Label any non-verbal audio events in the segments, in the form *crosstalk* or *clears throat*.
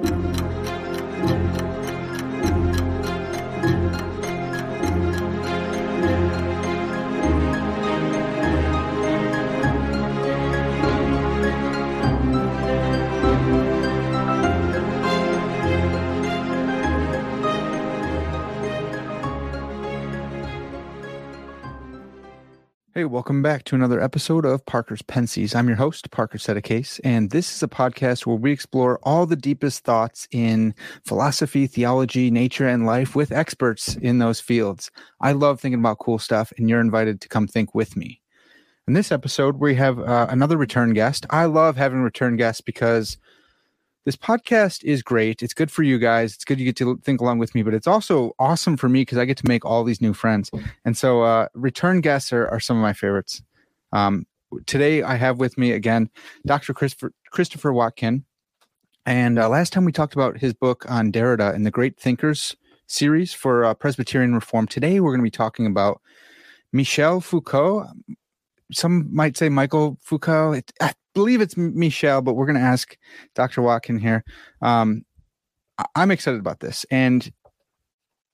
thank *laughs* you Hey, welcome back to another episode of Parker's Pensées. I'm your host, Parker Settecase, and this is a podcast where we explore all the deepest thoughts in philosophy, theology, nature, and life with experts in those fields. I love thinking about cool stuff, and you're invited to come think with me. In this episode, we have uh, another return guest. I love having return guests because this podcast is great. It's good for you guys. It's good you get to think along with me, but it's also awesome for me because I get to make all these new friends. And so, uh, return guests are, are some of my favorites. Um, today, I have with me again Dr. Christopher, Christopher Watkin. And uh, last time we talked about his book on Derrida and the Great Thinkers series for uh, Presbyterian Reform. Today, we're going to be talking about Michel Foucault. Some might say Michael Foucault. It, believe it's Michelle, but we're going to ask Dr. Watkin here. Um, I'm excited about this, and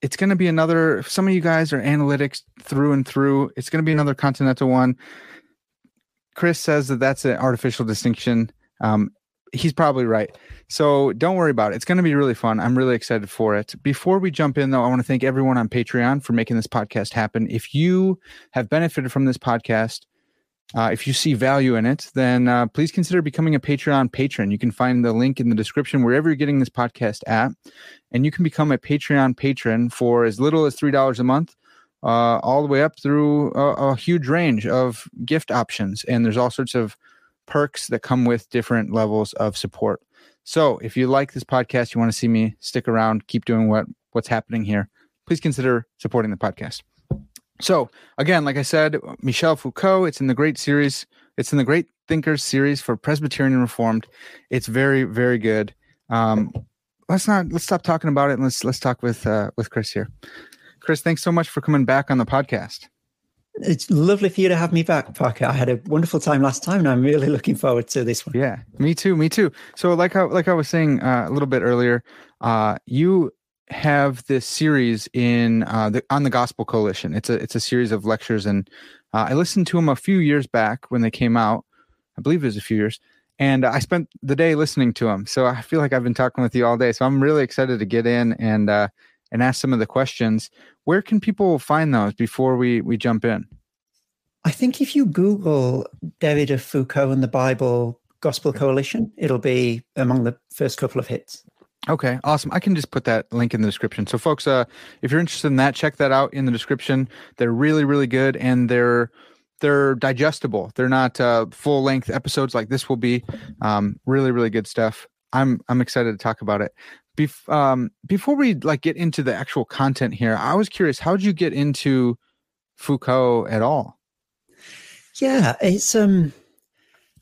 it's going to be another. Some of you guys are analytics through and through. It's going to be another continental one. Chris says that that's an artificial distinction. Um, he's probably right. So don't worry about it. It's going to be really fun. I'm really excited for it. Before we jump in, though, I want to thank everyone on Patreon for making this podcast happen. If you have benefited from this podcast, uh, if you see value in it, then uh, please consider becoming a Patreon patron. You can find the link in the description wherever you're getting this podcast at, and you can become a Patreon patron for as little as three dollars a month, uh, all the way up through a, a, huge range of gift options. And there's all sorts of perks that come with different levels of support. So if you like this podcast, you want to see me stick around, keep doing what what's happening here, please consider supporting the podcast. So again, like I said, Michel Foucault. It's in the Great series. It's in the Great Thinkers series for Presbyterian Reformed. It's very, very good. Um, let's not let's stop talking about it and let's let's talk with uh, with Chris here. Chris, thanks so much for coming back on the podcast. It's lovely for you to have me back, Parker. I had a wonderful time last time, and I'm really looking forward to this one. Yeah, me too. Me too. So, like I like I was saying uh, a little bit earlier, uh, you have this series in uh, the on the Gospel Coalition. It's a it's a series of lectures, and uh, I listened to them a few years back when they came out. I believe it was a few years, and I spent the day listening to them. So I feel like I've been talking with you all day. So I'm really excited to get in and uh, and ask some of the questions. Where can people find those before we we jump in? I think if you Google Derrida Foucault and the Bible Gospel Coalition, it'll be among the first couple of hits. Okay, awesome. I can just put that link in the description. So, folks, uh, if you're interested in that, check that out in the description. They're really, really good, and they're they're digestible. They're not uh, full length episodes like this will be. Um, really, really good stuff. I'm I'm excited to talk about it. Bef- um, before we like get into the actual content here, I was curious, how did you get into Foucault at all? Yeah, it's um,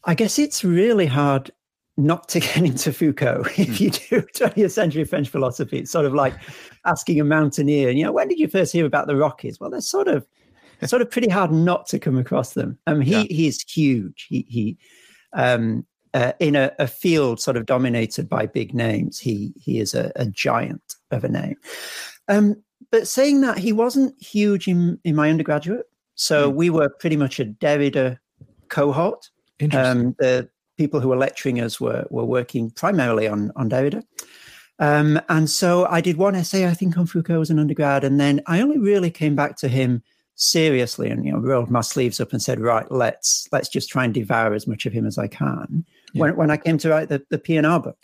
I guess it's really hard not to *laughs* get into Foucault *laughs* if you do *laughs* 20th century French philosophy. It's sort of like asking a mountaineer, you know, when did you first hear about the Rockies? Well, they're sort of sort of pretty hard not to come across them. Um, he yeah. he is huge. He he um, uh, in a, a, field sort of dominated by big names. He he is a, a giant of a name. Um, but saying that, he wasn't huge in in my undergraduate. So mm. we were pretty much a Derrida cohort. Interesting. Um, the people who were lecturing us were were working primarily on on Derrida. Um, and so I did one essay, I think, on Foucault as an undergrad, and then I only really came back to him seriously and you know rolled my sleeves up and said, right, let's let's just try and devour as much of him as I can. Yeah. When when I came to write the the P&R book,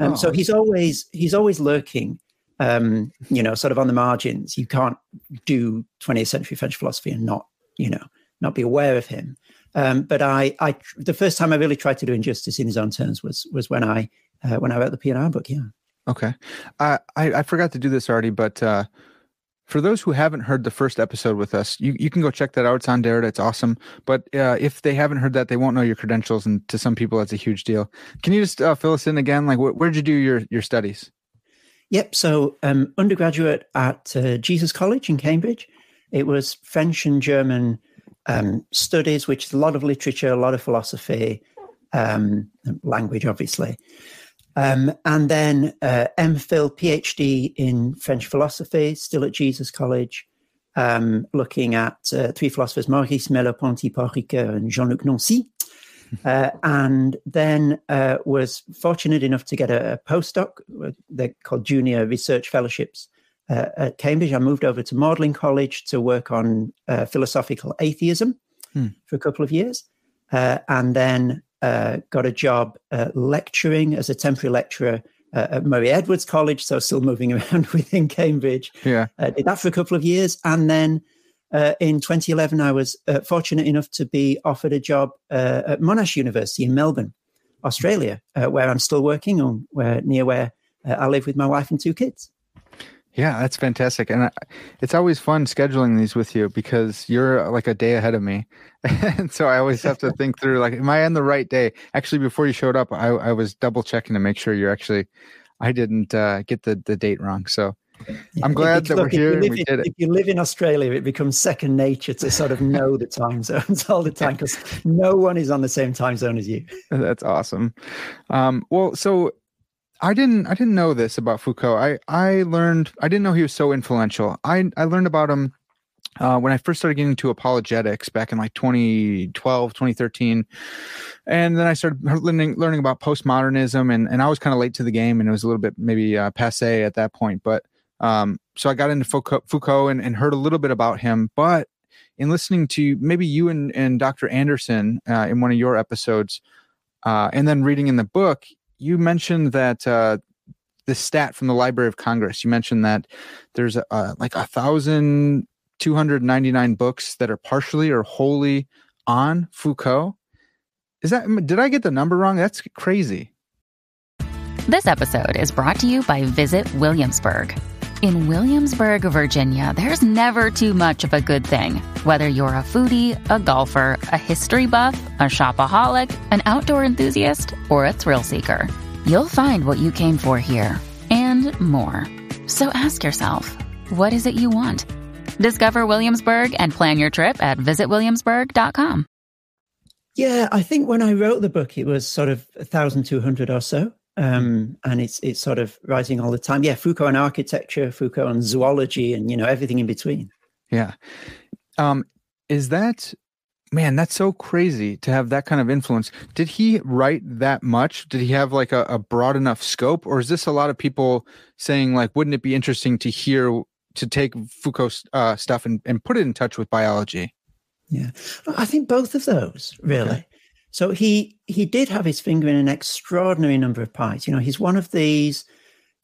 um, oh. so he's always he's always lurking. Um, you know, sort of on the margins. You can't do 20th century French philosophy and not, you know, not be aware of him. Um, but I, I, the first time I really tried to do injustice in his own terms was was when I uh, when I wrote the P&R book. Yeah. Okay, uh, I I forgot to do this already, but uh, for those who haven't heard the first episode with us, you, you can go check that out. It's on Derrida. It's awesome. But uh, if they haven't heard that, they won't know your credentials, and to some people, that's a huge deal. Can you just uh, fill us in again? Like, wh- where did you do your your studies? Yep. So, um, undergraduate at uh, Jesus College in Cambridge. It was French and German um, studies, which is a lot of literature, a lot of philosophy, um, language, obviously. Um, and then uh, MPhil, PhD in French philosophy, still at Jesus College, um, looking at uh, three philosophers, Maurice Merleau-Ponty, Paul Ricoeur, and Jean-Luc Nancy. *laughs* Uh, and then uh, was fortunate enough to get a, a postdoc. uh, They're called junior research fellowships uh, at Cambridge. I moved over to Magdalen College to work on uh, philosophical atheism Hmm. for a couple of years, uh, and then uh, got a job uh, lecturing as a temporary lecturer uh, at Murray Edwards College. So still moving *laughs* around within Cambridge. Yeah. Uh, did that for a couple of years, and then uh, in 2011, I was uh, fortunate enough to be offered a job uh, at Monash University in Melbourne, Australia, uh, where I'm still working on, where near where uh, I live with my wife and two kids. Yeah, that's fantastic. And I, it's always fun scheduling these with you because you're uh, like a day ahead of me. *laughs* and so I always have to think through like, am I on the right day? Actually, before you showed up, I, I was double checking to make sure you're actually, I didn't uh, get the, the date wrong. So I'm glad that we're look, if you here and we in- did it. If you live in Australia, it becomes second nature to sort of know the time *laughs* zones all the time because no one is on the same time zone as you. That's awesome. Um, well, so I didn't I didn't know this about Foucault. I I learned I didn't know he was so influential. I I learned about him uh, when I first started getting into apologetics back in like 2012, 2013. And then I started learning learning about postmodernism and and I was kind of late to the game and it was a little bit maybe uh, passe at that point, but um so I got into Foucault, Foucault and, and heard a little bit about him, but in listening to maybe you and, and Dr. Anderson uh, in one of your episodes, uh, and then reading in the book, you mentioned that uh, the stat from the Library of Congress. You mentioned that there's uh, like a thousand two hundred ninety nine books that are partially or wholly on Foucault. Is that did I get the number wrong? That's crazy. This episode is brought to you by Visit Williamsburg. In Williamsburg, Virginia, there's never too much of a good thing. Whether you're a foodie, a golfer, a history buff, a shopaholic, an outdoor enthusiast, or a thrill seeker, you'll find what you came for here and more. So ask yourself, what is it you want? Discover Williamsburg and plan your trip at visitwilliamsburg.com. Yeah, I think when I wrote the book, it was sort of 1,200 or so. Um, and it's it's sort of rising all the time. Yeah, Foucault and architecture, Foucault and zoology, and you know everything in between. Yeah. Um, is that man? That's so crazy to have that kind of influence. Did he write that much? Did he have like a, a broad enough scope, or is this a lot of people saying like, wouldn't it be interesting to hear to take Foucault's uh, stuff and, and put it in touch with biology? Yeah, I think both of those really. Okay. So he he did have his finger in an extraordinary number of pies. You know, he's one of these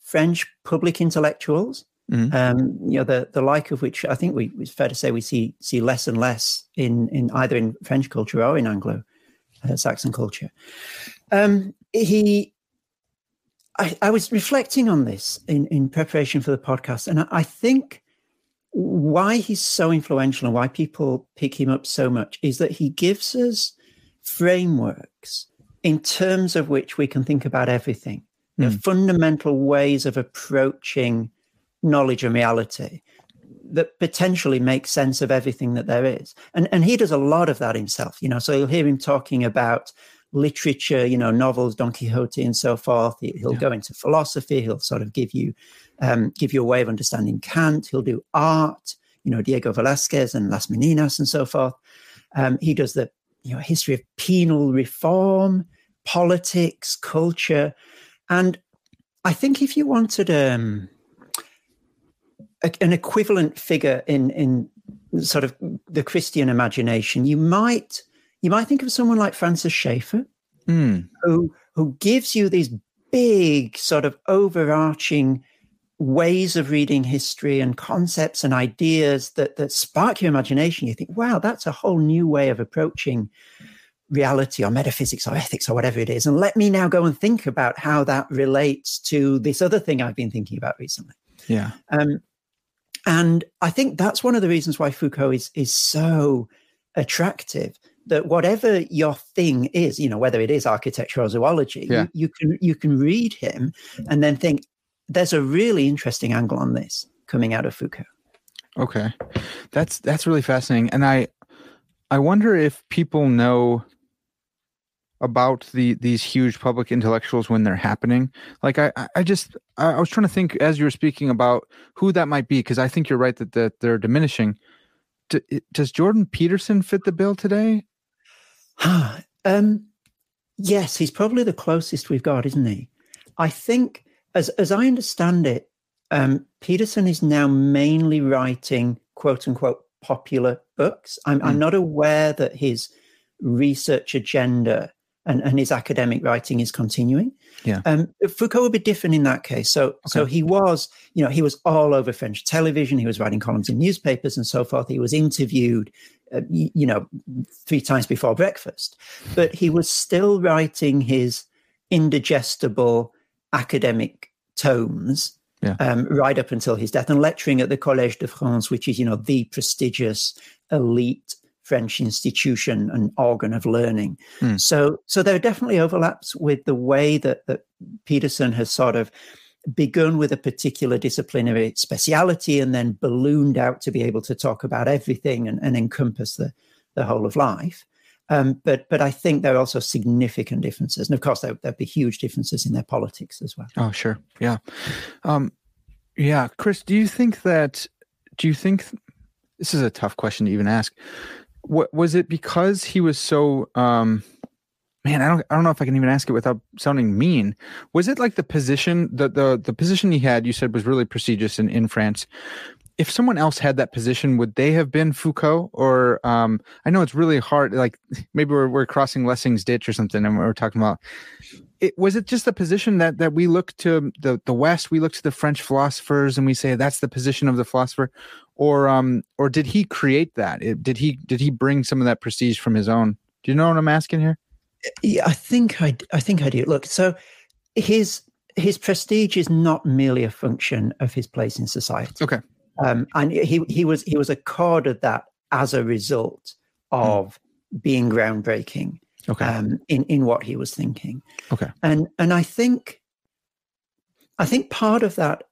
French public intellectuals. Mhm. Um, you know, the the like of which I think we it's fair to say we see see less and less in in either in French culture or in Anglo uh, Saxon culture. Um, he, I, I was reflecting on this in in preparation for the podcast, and I, I think why he's so influential and why people pick him up so much is that he gives us frameworks in terms of which we can think about everything. You know, Hmm. fundamental ways of approaching knowledge and reality that potentially make sense of everything that there is. And and he does a lot of that himself, you know. So you'll hear him talking about literature, you know, novels, Don Quixote, and so forth. He, will Yeah. go into philosophy. He'll sort of give you um, give you a way of understanding Kant. He'll do art, you know, Diego Velázquez and Las Meninas and so forth. Um, he does the you know history of penal reform, politics, culture, and I think if you wanted um, a, an equivalent figure in in sort of the Christian imagination, you might you might think of someone like Francis Schaeffer, Mm, who who gives you these big sort of overarching ways of reading history and concepts and ideas that that spark your imagination. You think, wow, that's a whole new way of approaching reality or metaphysics or ethics or whatever it is. And let me now go and think about how that relates to this other thing I've been thinking about recently. yeah. Um, and I think that's one of the reasons why Foucault is is so attractive. That whatever your thing is, you know, whether it is architecture or zoology, Yeah. you, you can you can read him and then think there's a really interesting angle on this coming out of Foucault. Okay, that's that's really fascinating, and I I wonder if people know about the these huge public intellectuals when they're happening. Like I I just I was trying to think as you were speaking about who that might be because I think you're right that that they're diminishing. Does Jordan Peterson fit the bill today? *sighs* um, yes, he's probably the closest we've got, isn't he? I think, as as I understand it, um, Peterson is now mainly writing quote unquote popular books. I'm, mm. I'm not aware that his research agenda and, and his academic writing is continuing. Yeah. Um, Foucault would be different in that case. So, okay. so he was, you know, he was all over French television. He was writing columns in newspapers and so forth. He was interviewed, uh, you, you know, three times before breakfast, but he was still writing his indigestible academic tomes yeah. um, right up until his death and lecturing at the Collège de France, which is, you know, the prestigious elite French institution and organ of learning. Mm. So, so there are definitely overlaps with the way that, that Peterson has sort of begun with a particular disciplinary speciality and then ballooned out to be able to talk about everything and, and encompass the, the whole of life. Um, but but I think there are also significant differences, and of course there there'd be huge differences in their politics as well. Oh, sure, yeah, um, yeah. Chris, do you think that? Do you think this is a tough question to even ask? What was it because he was so? Um, man, I don't I don't know if I can even ask it without sounding mean. Was it like the position that the the position he had? You said was really prestigious in in France if someone else had that position, would they have been Foucault? Or um, I know it's really hard. Like *laughs* maybe we're, we're crossing Lessing's ditch or something, and we're talking about. It, was it just the position that that we look to the the West? We look to the French philosophers, and we say that's the position of the philosopher, or um, or did he create that? It, did he did he bring some of that prestige from his own? Do you know what I'm asking here? Yeah, I think I I think I do. Look, so his his prestige is not merely a function of his place in society. Okay. Um, and he he was he was accorded that as a result hmm. of mm. being groundbreaking okay. um, in in what he was thinking. Okay, and and I think I think part of that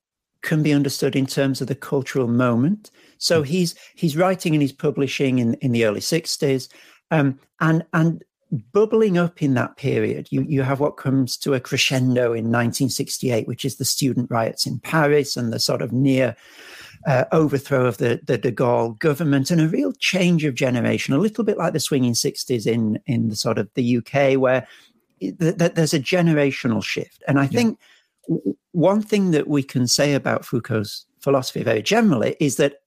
can be understood in terms of the cultural moment. So mm. he's he's writing and he's publishing in in the early sixties, um, and and bubbling up in that period, you, you have what comes to a crescendo in 1968, which is the student riots in Paris and the sort of near uh, overthrow of the, the de Gaulle government and a real change of generation, a little bit like the swinging 60s in, in the sort of the UK, where th- th- there's a generational shift. And I think w- one thing that we can say about Foucault's philosophy very generally is that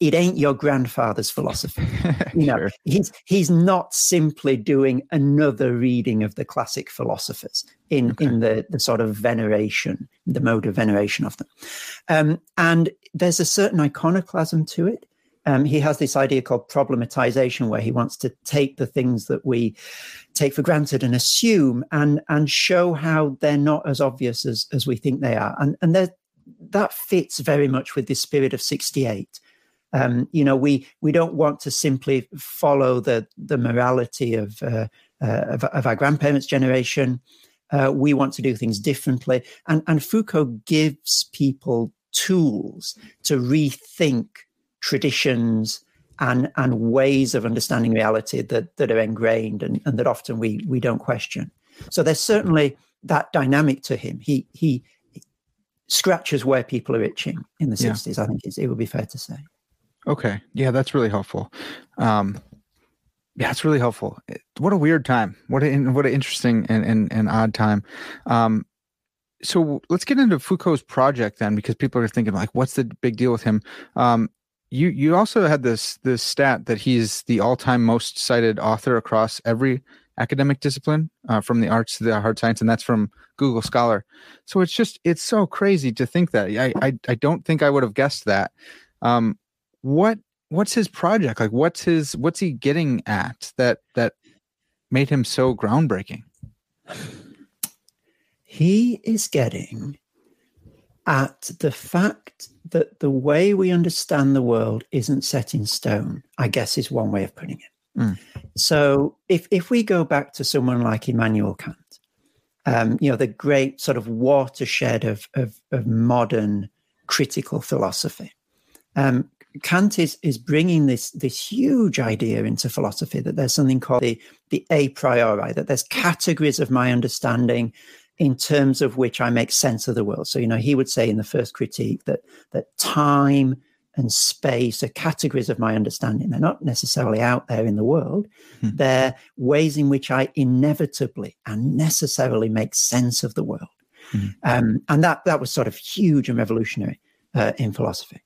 it ain't your grandfather's philosophy. *laughs* You know, sure. he's he's not simply doing another reading of the classic philosophers in okay. in the the sort of veneration, the mode of veneration of them. Um, and there's a certain iconoclasm to it. Um, he has this idea called problematization, where he wants to take the things that we take for granted and assume, and and show how they're not as obvious as as we think they are, and and that fits very much with the spirit of 68 um, you know, we we don't want to simply follow the the morality of uh, uh, of, of, our grandparents' generation. Uh, we want to do things differently, and and Foucault gives people tools to rethink traditions and and ways of understanding reality that that are ingrained and, and that often we we don't question. So there's certainly that dynamic to him. He he scratches where people are itching in the yeah. 60s. I think it would be fair to say. Okay. Yeah, that's really helpful. Um, yeah, it's really helpful. What a weird time. What a what an interesting and, and, and odd time. Um, so let's get into Foucault's project then, because people are thinking like, what's the big deal with him? Um, you you also had this this stat that he's the all time most cited author across every academic discipline, uh, from the arts to the hard science, and that's from Google Scholar. So it's just it's so crazy to think that. I I, I don't think I would have guessed that. Um, what what's his project? Like what's his what's he getting at that that made him so groundbreaking? He is getting at the fact that the way we understand the world isn't set in stone i guess is one way of putting it. Mm. so if if we go back to someone like immanuel kant um, you know the great sort of watershed of of, of modern critical philosophy um, Kant is is bringing this this huge idea into philosophy that there's something called the the a priori that there's categories of my understanding in terms of which I make sense of the world. So you know he would say in the first critique that that time and space are categories of my understanding. They're not necessarily out there in the world. Hmm. They're ways in which I inevitably and necessarily make sense of the world. Hmm. Um, and that that was sort of huge and revolutionary uh, in philosophy.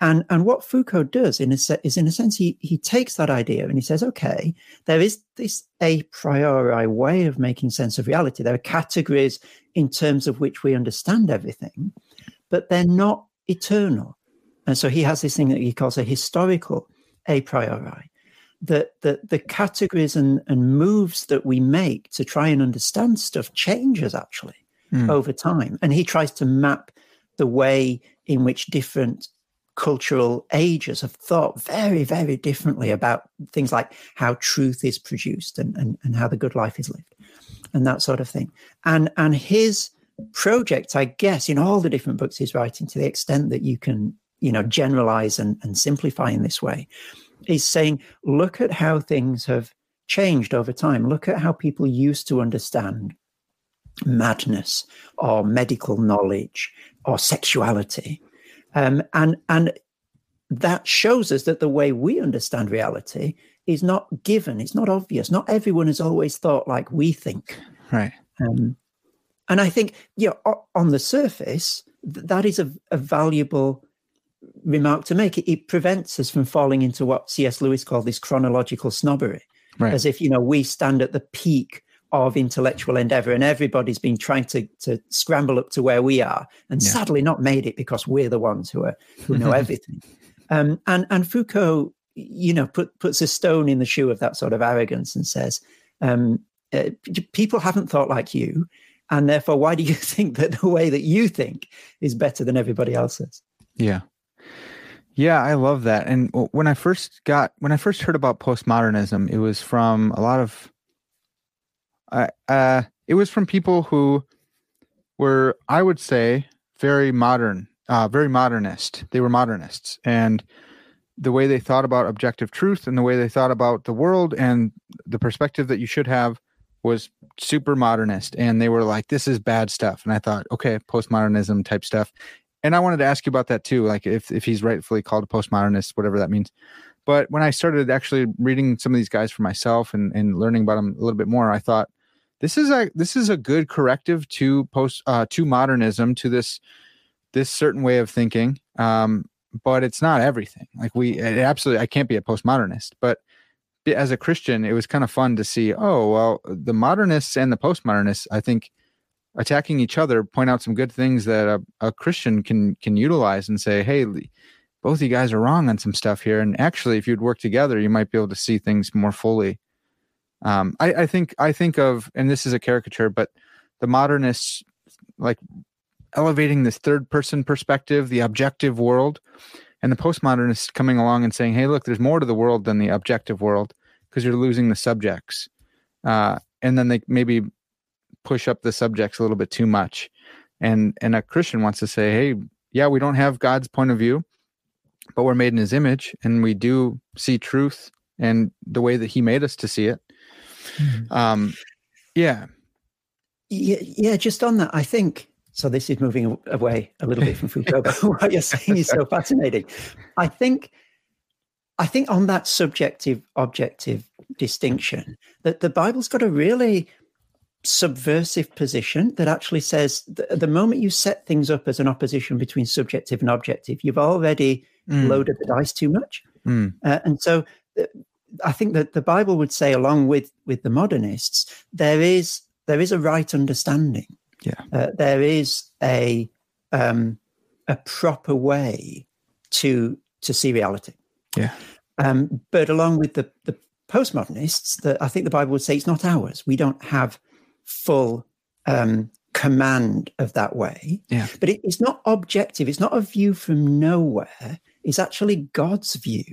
And and what Foucault does in a se- is in a sense he he takes that idea and he says, okay, there is this a priori way of making sense of reality. There are categories in terms of which we understand everything, but they're not eternal. And so he has this thing that he calls a historical a priori. That the, the categories and, and moves that we make to try and understand stuff changes actually mm. over time. And he tries to map the way in which different cultural ages have thought very, very differently about things like how truth is produced and, and, and how the good life is lived and that sort of thing. And and his project, I guess, in all the different books he's writing, to the extent that you can, you know, generalize and, and simplify in this way, is saying, look at how things have changed over time. Look at how people used to understand madness or medical knowledge or sexuality um, and and that shows us that the way we understand reality is not given. It's not obvious. Not everyone has always thought like we think. Right. Um, and I think, yeah, on the surface, that is a, a valuable remark to make. It, it, prevents us from falling into what C.S. Lewis called this chronological snobbery, right. as if you know we stand at the peak of intellectual endeavor and everybody's been trying to to scramble up to where we are and yeah. sadly not made it because we're the ones who are who know *laughs* everything um, and and foucault you know put, puts a stone in the shoe of that sort of arrogance and says um, uh, people haven't thought like you and therefore why do you *laughs* think that the way that you think is better than everybody else's yeah yeah, I love that. And when I first got when I first heard about postmodernism, it was from a lot of uh, it was from people who were, I would say, very modern, uh, very modernist. They were modernists, and the way they thought about objective truth and the way they thought about the world and the perspective that you should have was super modernist. And they were like, "This is bad stuff." And I thought, okay, postmodernism type stuff. And I wanted to ask you about that too, like if if he's rightfully called a postmodernist, whatever that means. But when I started actually reading some of these guys for myself and, and learning about them a little bit more, I thought, this is a this is a good corrective to post uh, to modernism to this this certain way of thinking um, but it's not everything. Like we absolutely i can't be a postmodernist but as a christian it was kind of fun to see oh well the modernists and the postmodernists i think attacking each other point out some good things that a, a christian can can utilize and say hey both of you guys are wrong on some stuff here and actually if you'd work together you might be able to see things more fully um, I, I think I think of, and this is a caricature, but the modernists like elevating this third person perspective, the objective world, and the postmodernists coming along and saying, "Hey, look, there's more to the world than the objective world because you're losing the subjects." Uh, and then they maybe push up the subjects a little bit too much, and and a Christian wants to say, "Hey, yeah, we don't have God's point of view, but we're made in His image, and we do see truth and the way that He made us to see it." Mm-hmm. Um, yeah. yeah. Yeah. Just on that, I think so. This is moving away a little bit from Foucault, *laughs* but what you're saying is so *laughs* fascinating. I think, I think on that subjective objective distinction, that the Bible's got a really subversive position that actually says the, the moment you set things up as an opposition between subjective and objective, you've already mm. loaded the dice too much. Mm. Uh, and so uh, I think that the Bible would say, along with with the modernists, there is there is a right understanding. Yeah, uh, there is a um, a proper way to to see reality. Yeah, um, but along with the the postmodernists, that I think the Bible would say it's not ours. We don't have full um, command of that way. Yeah, but it, it's not objective. It's not a view from nowhere. It's actually God's view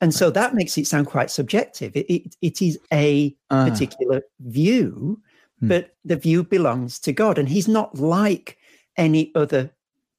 and so that makes it sound quite subjective. It, it, it is a uh. particular view, hmm. but the view belongs to God. And he's not like any other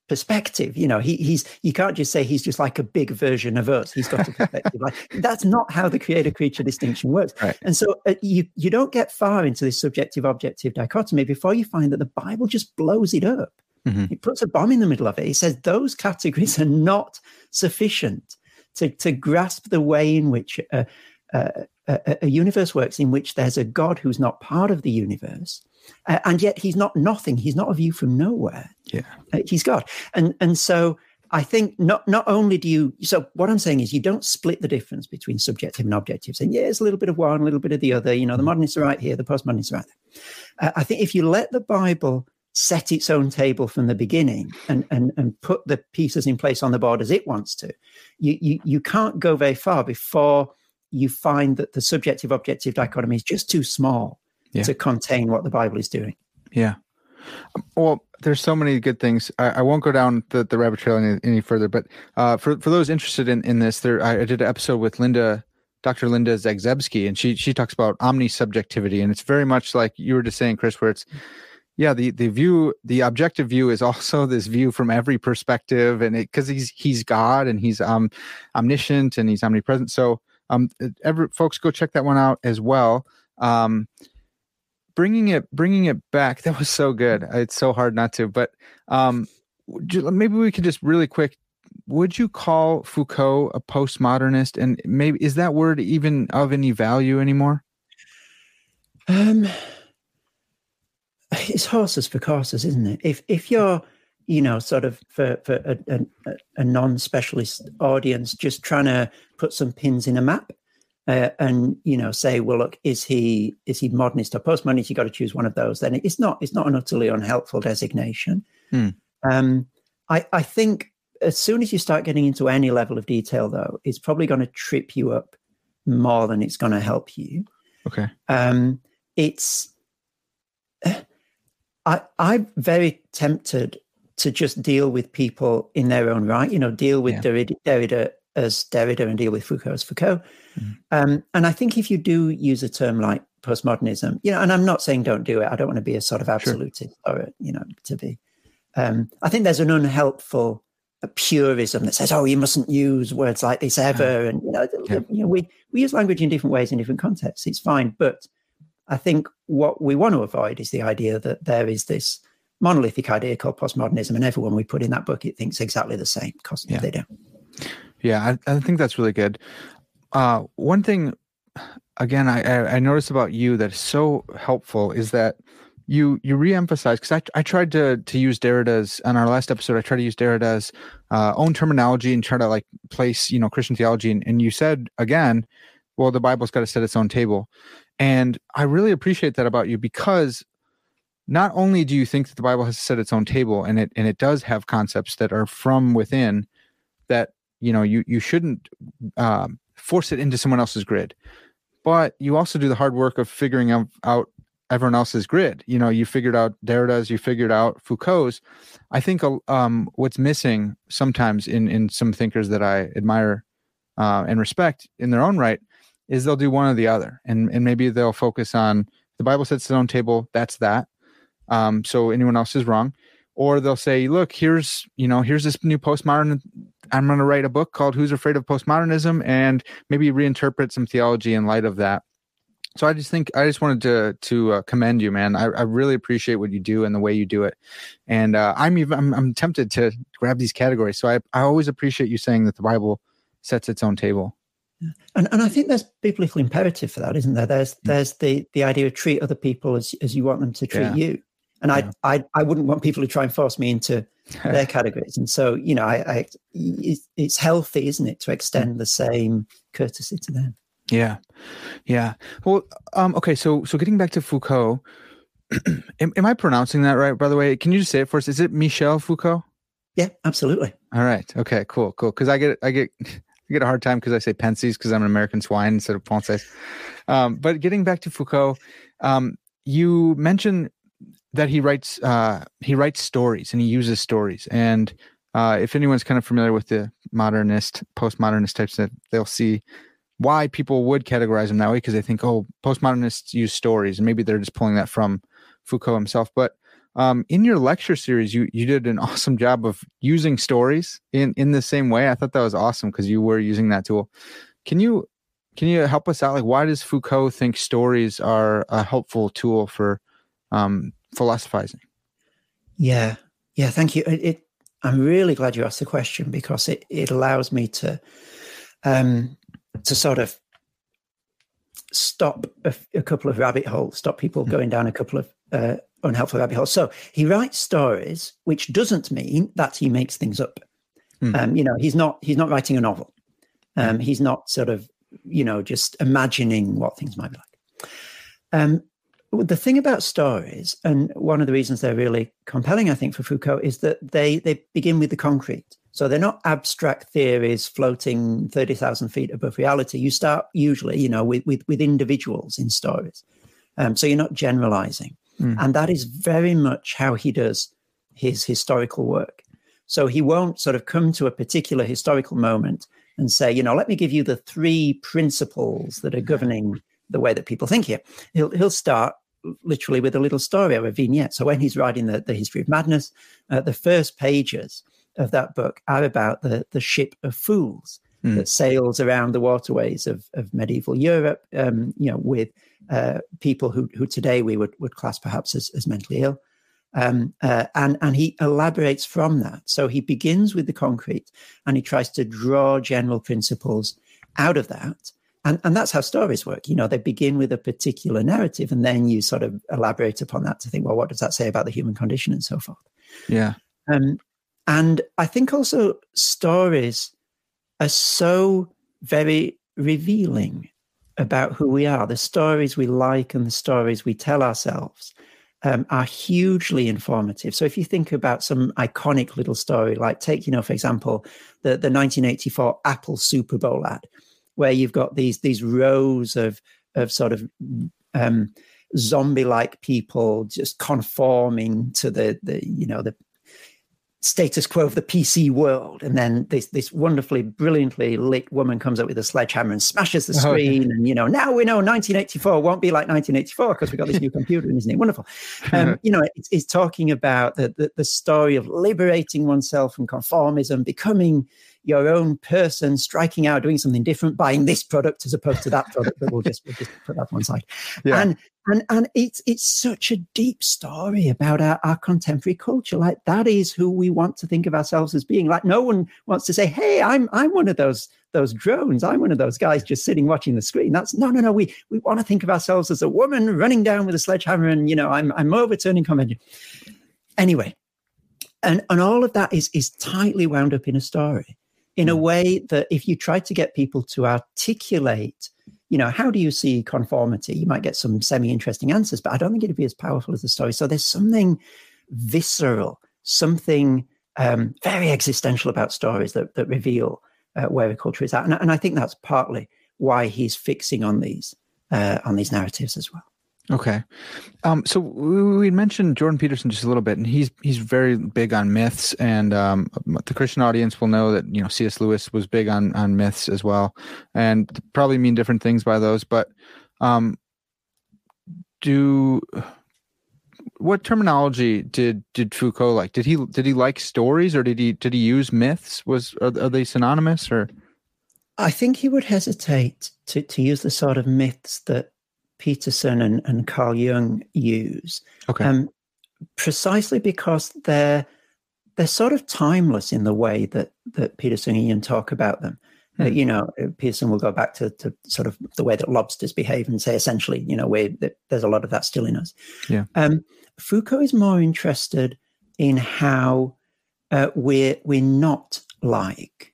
perspective. You know, he, he's you can't just say he's just like a big version of us. He's got a perspective. like *laughs* that's not how the creator creature distinction works. Right. And so uh, you you don't get far into this subjective objective dichotomy before you find that the Bible just blows it up. Mhm. It puts a bomb in the middle of it. It says those categories *laughs* are not sufficient to to grasp the way in which. Uh, uh, a, a universe works in which there's a God who's not part of the universe, uh, and yet he's not nothing. He's not a view from nowhere. Yeah. Uh, he's God, and and so I think not not only do you. So what I'm saying is you don't split the difference between subjective and objective, saying yeah, it's a little bit of one, a little bit of the other. You know, the modernists are right here, the postmodernists are right there. Uh, I think if you let the Bible set its own table from the beginning and and and put the pieces in place on the board as it wants to, you you you can't go very far before you find that the subjective objective dichotomy is just too small Yeah. to contain what the Bible is doing. Yeah. Well, there's so many good things. I, I won't go down the, the rabbit trail any, any further, but uh, for for those interested in, in this, there I, I did an episode with Linda, Dr. Linda Zagzebski, and she she talks about omni subjectivity, and it's very much like you were just saying, Chris, where it's yeah, the the view, the objective view is also *laughs* this view from every perspective, and it because he's he's God and he's um omniscient and he's omnipresent. So um, every folks go check that one out as well. Um, bringing it bringing it back *laughs* that was so good it's so hard not to but um maybe we could just really quick would you call foucault a postmodernist and maybe is that word even of any value anymore Um, *laughs* it's horses for courses, isn't it? If if you're, you know, sort of for for a, a, a non-specialist audience, just trying to put some pins in a map, uh, and you know, say, well, look, is he is he modernist or postmodernist? You got to choose one of those. Then it's not it's not an utterly unhelpful designation. Hmm. Um, I I think as soon as you start getting into any level of detail, though, it's probably going to trip you up more than it's going to help you okay um, it's I I'm very tempted to just deal with people in their own right. You know, deal with Yeah. Derrida, Derrida as Derrida and deal with Foucault as Foucault. Mhm. Um, and I think if you do use a term like postmodernism, you know, and I'm not saying don't do it. I don't want to be a sort of absolutist or you know to be. Um, I think there's an unhelpful purism that says, "Oh, you mustn't use words like this ever," and you know, Yeah. you know, we we use language in different ways in different contexts. It's fine, but I think what we want to avoid is the idea that there is this monolithic idea called postmodernism, and everyone we put in that bucket thinks exactly the same because Yeah. they don't. yeah i, I think that's really good uh one thing again I, I i noticed about you that's so helpful is that you you reemphasize because I, I tried to to use Derrida's on our last episode. I tried to use Derrida's uh, own terminology and try to like place you know Christian theology. And, and you said again, well, the Bible's got to set its own table, and I really appreciate that about you because not only do you think that the Bible has set its own table, and it and it does have concepts that are from within that you know you you shouldn't um, force it into someone else's grid, but you also do the hard work of figuring out, out everyone else's grid. You know, you figured out Derrida's, you figured out Foucault's. I think um, what's missing sometimes in in some thinkers that I admire uh, and respect in their own right is they'll do one or the other, and and maybe they'll focus on the Bible sets its own table. That's that. Um, so anyone else is wrong, or they'll say, look, here's you know here's this new postmodern. I'm going to write a book called "Who's Afraid of Postmodernism" and maybe reinterpret some theology in light of that so I just think I just wanted to to uh, commend you, man. I, I really appreciate what you do and the way you do it, and uh, I'm even I'm, I'm tempted to grab these categories. So I I always appreciate you saying that the Bible sets its own table. And and I think there's biblical imperative for that, isn't there? There's there's the the idea of treat other people as as you want them to treat Yeah. you. And Yeah. I, I I wouldn't want people to try and force me into *laughs* their categories. And so you know, I, I it's, healthy, isn't it, to extend the same courtesy to them. Yeah, yeah. Well, um, okay. So so getting back to Foucault, *clears throat* am, am I pronouncing that right? By the way, can you just say it for us? Is it Michel Foucault? Yeah, absolutely. All right. Okay. Cool. Cool. Because I get I get *laughs* I get a hard time because I say Pensies because I'm an American swine instead of Ponces. Um, but getting back to Foucault, um, you mentioned that he writes uh, he writes stories and he uses stories. And uh, if anyone's kind of familiar with the modernist, postmodernist types, that they'll see why people would categorize them that way because they think, oh, postmodernists use stories, and maybe they're just pulling that from Foucault himself. But um, in your lecture series, you you did an *laughs* awesome job of using stories in in the same way. I thought that was awesome because you were using that tool. Can you can you help us out? Like, why does Foucault think stories are a helpful tool for um, philosophizing? Yeah, yeah. Thank you. It, it, I'm really glad you asked the question because it it allows me to um, to sort of stop a, a, couple of rabbit holes, stop people hmm. going down a couple of uh, unhelpful rabbit holes. So he writes stories, which doesn't mean that he makes things up. Mm. Um, you know, he's not he's not writing a novel. Um, mm. He's not sort of you know just imagining what things might be like. Um, the thing about stories, and one of the reasons they're really compelling, I think, for Foucault, is that they they begin with the concrete. So they're not abstract theories floating 30,000 feet above reality. You start usually, you know, with, with, with individuals in stories. Um, so you're not generalizing. Mm. And that is very much how he does his historical work. So he won't sort of come to a particular historical moment and say, you know, let me give you the three principles that are governing the way that people think here. He'll, he'll start literally with a little story or a vignette. So when he's writing the, the history of madness, uh, the first pages of that book are about the, the ship of fools mm. that sails around the waterways of, of medieval Europe, um, you know, with uh, people who, who today we would, would class perhaps as, as mentally ill. Um, uh, and, and he elaborates from that. So he begins with the concrete and he tries to draw general principles out of that. And, and that's how stories work. You know, they begin with a particular narrative and then you sort of elaborate upon that to think, well, what does that say about the human condition and so forth? Yeah. Um, and I think also stories are so very revealing about who we are. The stories we like and the stories we tell ourselves um, are hugely informative. So if you think about some iconic little story, like take, you know, for example, the, the 1984 Apple Super Bowl ad, where you've got these these rows of of sort of um, zombie-like people just conforming to the the you know the status quo of the PC world. And then this this wonderfully, brilliantly lit woman comes up with a sledgehammer and smashes the screen. Oh, okay. And you know, now we know 1984 won't be like 1984 because we got this new *laughs* computer, and isn't it wonderful? Um, *laughs* you know, it's, it's talking about the, the, the story of liberating oneself from conformism, becoming your own person, striking out, doing something different, buying this product as opposed to that product. But we'll just we'll just put that one side. *laughs* Yeah. And and and it's it's such a deep story about our, our contemporary culture. Like that is who we want to think of ourselves as being. Like no one wants to say hey i'm i'm one of those those drones. I'm one of those guys just sitting watching the screen. That's no no no. We we want to think of ourselves as a woman running down with a sledgehammer and you know i'm i'm overturning convention. Anyway and and all of that is is tightly wound up in a story in a hmm. way that if you try to get people to articulate you know, how do you see conformity? You might get some semi interesting answers, but I don't think it'd be as powerful as the story. So there's something visceral, something um, very existential about stories that, that reveal uh, where a culture is at. And, and, I think that's partly why he's fixing on these uh, on these narratives as well. Okay, um, so we mentioned Jordan Peterson just a little bit, and he's he's very big on myths, and um, the Christian audience will know that you know C.S. Lewis was big on on myths as well, and probably mean different things by those. But um, do what terminology did did Foucault like? Did he did he like stories, or did he did he use myths? Was are, are they synonymous, or? I think he would hesitate to to use the sort of myths that Peterson and, and Carl Jung use. Okay. Um, precisely because they're they're sort of timeless in the way that that Peterson and Jung talk about them. Uh, you know, Peterson will go back to, to sort of the way that lobsters behave and say essentially, you know, where there's a lot of that still in us. Yeah. Um, Foucault is more interested in how uh, we're we're not like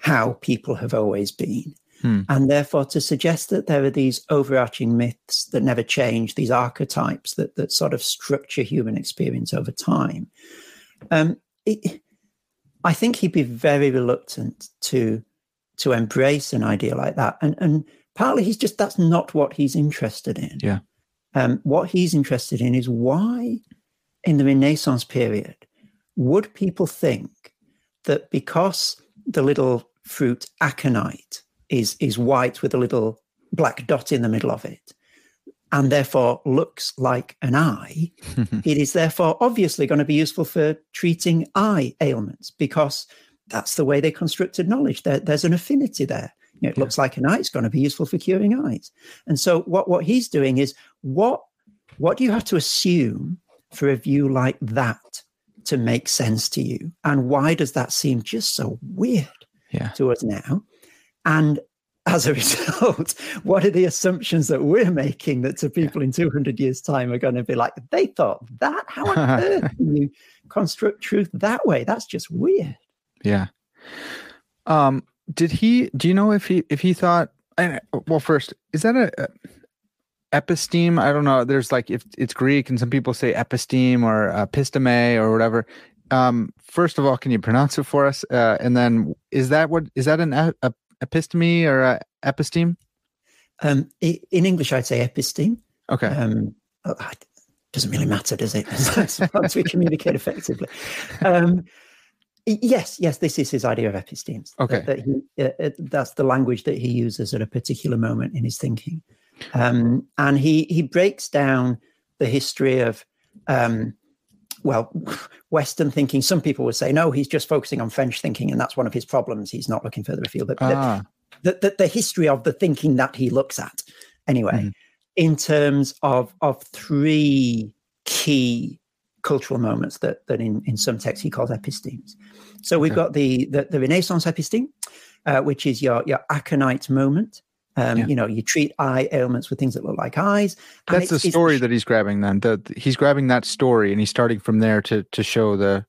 how people have always been. Hmm. And therefore, to suggest that there are these overarching myths that never change, these archetypes that, that sort of structure human experience over time, um, it, I think he'd be very reluctant to to embrace an idea like that. And, and partly he's just, that's not what he's interested in. Yeah. Um, what he's interested in is why, in the Renaissance period, would people think that because the little fruit aconite is is white with a little black dot in the middle of it and therefore looks like an eye, *laughs* it is therefore obviously going to be useful for treating eye ailments because that's the way they constructed knowledge. There, there's an affinity there. You know, it yeah. looks like an eye. It's going to be useful for curing eyes. And so what, what he's doing is what what do you have to assume for a view like that to make sense to you? And why does that seem just so weird yeah. to us now? And as a *laughs* result, what are the assumptions that we're making that to people in 200 years' time are going to be like, they thought that? How on *laughs* earth can you construct truth that way? That's just weird. Yeah. Um, did he, do you know if he, if he thought, well, first, is that a, episteme? I don't know. There's like, if it's Greek and some people say episteme or episteme or whatever. Um, first of all, can you pronounce it for us? Uh, and then is that what, is that an, a, episteme or uh, episteme? Um, in English, I'd say episteme. Okay. Um, oh, doesn't really matter, does it? *laughs* Once we communicate effectively. Um, yes, yes, this is his idea of epistemes. Okay. That, that he, uh, uh, that's the language that he uses at a particular moment in his thinking. Um, and he, he breaks down the history of um, well, Western thinking. Some people would say, no, he's just focusing on French thinking, and that's one of his problems. He's not looking further afield. But ah. the, the, the, history of the thinking that he looks at, anyway, mm in terms of of three key cultural moments that that in, in some texts he calls epistemes. So we've okay. got the, the, the Renaissance episteme, uh, which is your your aconite moment. Um, yeah. You know, you treat eye ailments with things that look like eyes. That's the story that he's grabbing. Then the, he's grabbing that story and he's starting from there to to show the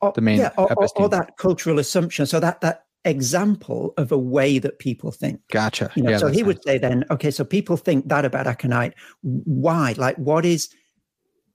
or, the main yeah, or, or, or, that cultural assumption. So that that example of a way that people think. Gotcha. You know, yeah, so he would say then, okay, so people think that about aconite. Why? Like, what is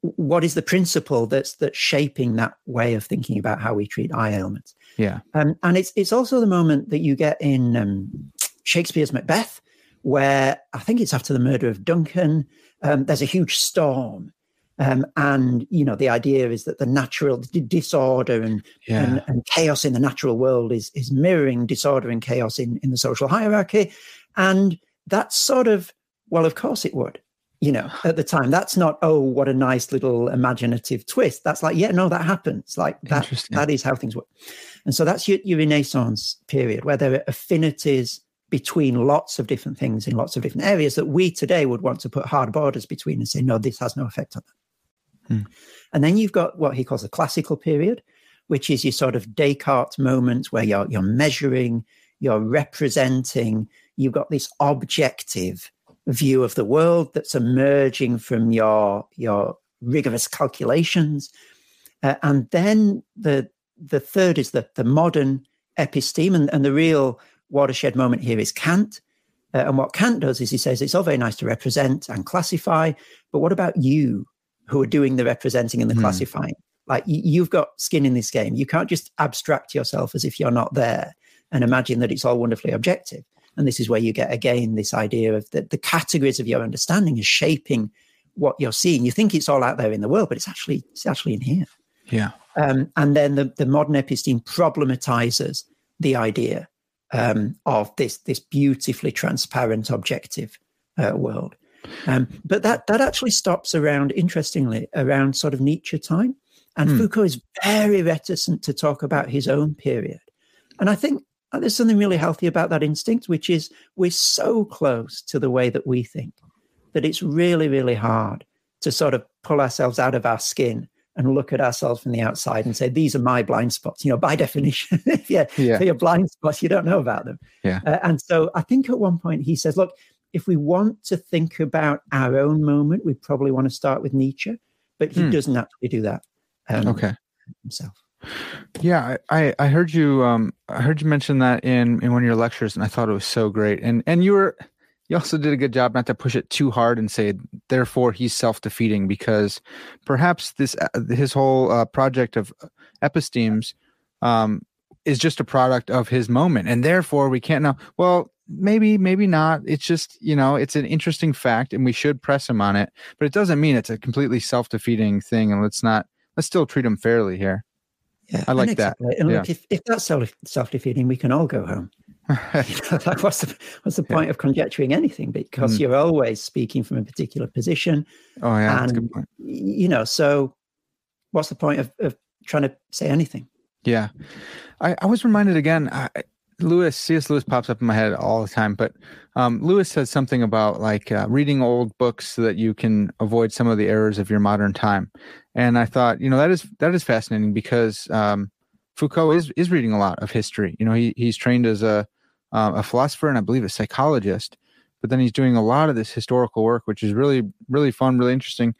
what is the principle that's that's shaping that way of thinking about how we treat eye ailments? Yeah. Um, and it's it's also the moment that you get in um, Shakespeare's Macbeth where I think it's after the murder of Duncan. Um, there's a huge storm. Um, and you know the idea is that the natural disorder and, yeah. and, and chaos in the natural world is is mirroring disorder and chaos in in the social hierarchy, and that's sort of well, of course it would. You know, at the time, that's not oh, what a nice little imaginative twist. That's like yeah, no, that happens. Like that that is how things work. And so that's your, your Renaissance period where there are affinities between lots of different things in lots of different areas that we today would want to put hard borders between and say, no, this has no effect on that. Hmm. And then you've got what he calls the classical period, which is your sort of Descartes moment where you're, you're measuring, you're representing, you've got this objective view of the world that's emerging from your, your rigorous calculations. Uh, and then the, the third is the, the modern episteme and, and the real watershed moment here is Kant. Uh, and what Kant does is he says it's all very nice to represent and classify, but what about you who are doing the representing and the mm. classifying? Like y- you've got skin in this game. You can't just abstract yourself as if you're not there and imagine that it's all wonderfully objective. And this is where you get again this idea of the, the categories of your understanding is shaping what you're seeing. You think it's all out there in the world, but it's actually it's actually in here. Yeah. Um, and then the, the modern episteme problematizes the idea um, of this this beautifully transparent objective uh, world. Um, but that that actually stops around, interestingly, around sort of Nietzsche time. And hmm. Foucault is very reticent to talk about his own period. And I think uh, there's something really healthy about that instinct, which is we're so close to the way that we think that it's really, really hard to sort of pull ourselves out of our skin and look at ourselves from the outside and say, these are my blind spots. You know, by *laughs* definition, if, you're, yeah. if you're blind spots, you don't know about them. Yeah. Uh, and so I think at one point he says, look, if we want to think about our own moment, we probably want to start with Nietzsche, but he hmm. doesn't actually do that. Um, okay. Himself. Yeah, I, I heard you um I heard you mention that in in one of your lectures and I thought it was so great. And and you were you also did a good job not to push it too hard and say therefore he's self-defeating because perhaps this uh, his whole uh, project of epistemes um, is just a product of his moment and therefore we can't know. Well maybe maybe not. It's just you know it's an interesting fact and we should press him on it but it doesn't mean it's a completely self-defeating thing and let's not let's still treat him fairly here. Yeah i like that. and yeah. look if, if that's self, self-defeating we can all go home *laughs* like what's the what's the point yeah. of conjecturing anything? Because mm. you're always speaking from a particular position. Oh yeah, and, that's a good point. You know, so what's the point of, of trying to say anything? Yeah, I, I was reminded again. I, Lewis, C.S. Lewis pops up in my head all the time, but um, Lewis says something about like uh, reading old books so that you can avoid some of the errors of your modern time. And I thought, you know, that is that is fascinating because um, Foucault is is reading a lot of history. You know, he he's trained as a uh, a philosopher and I believe a psychologist, but then he's doing a lot of this historical work, which is really really fun, really interesting.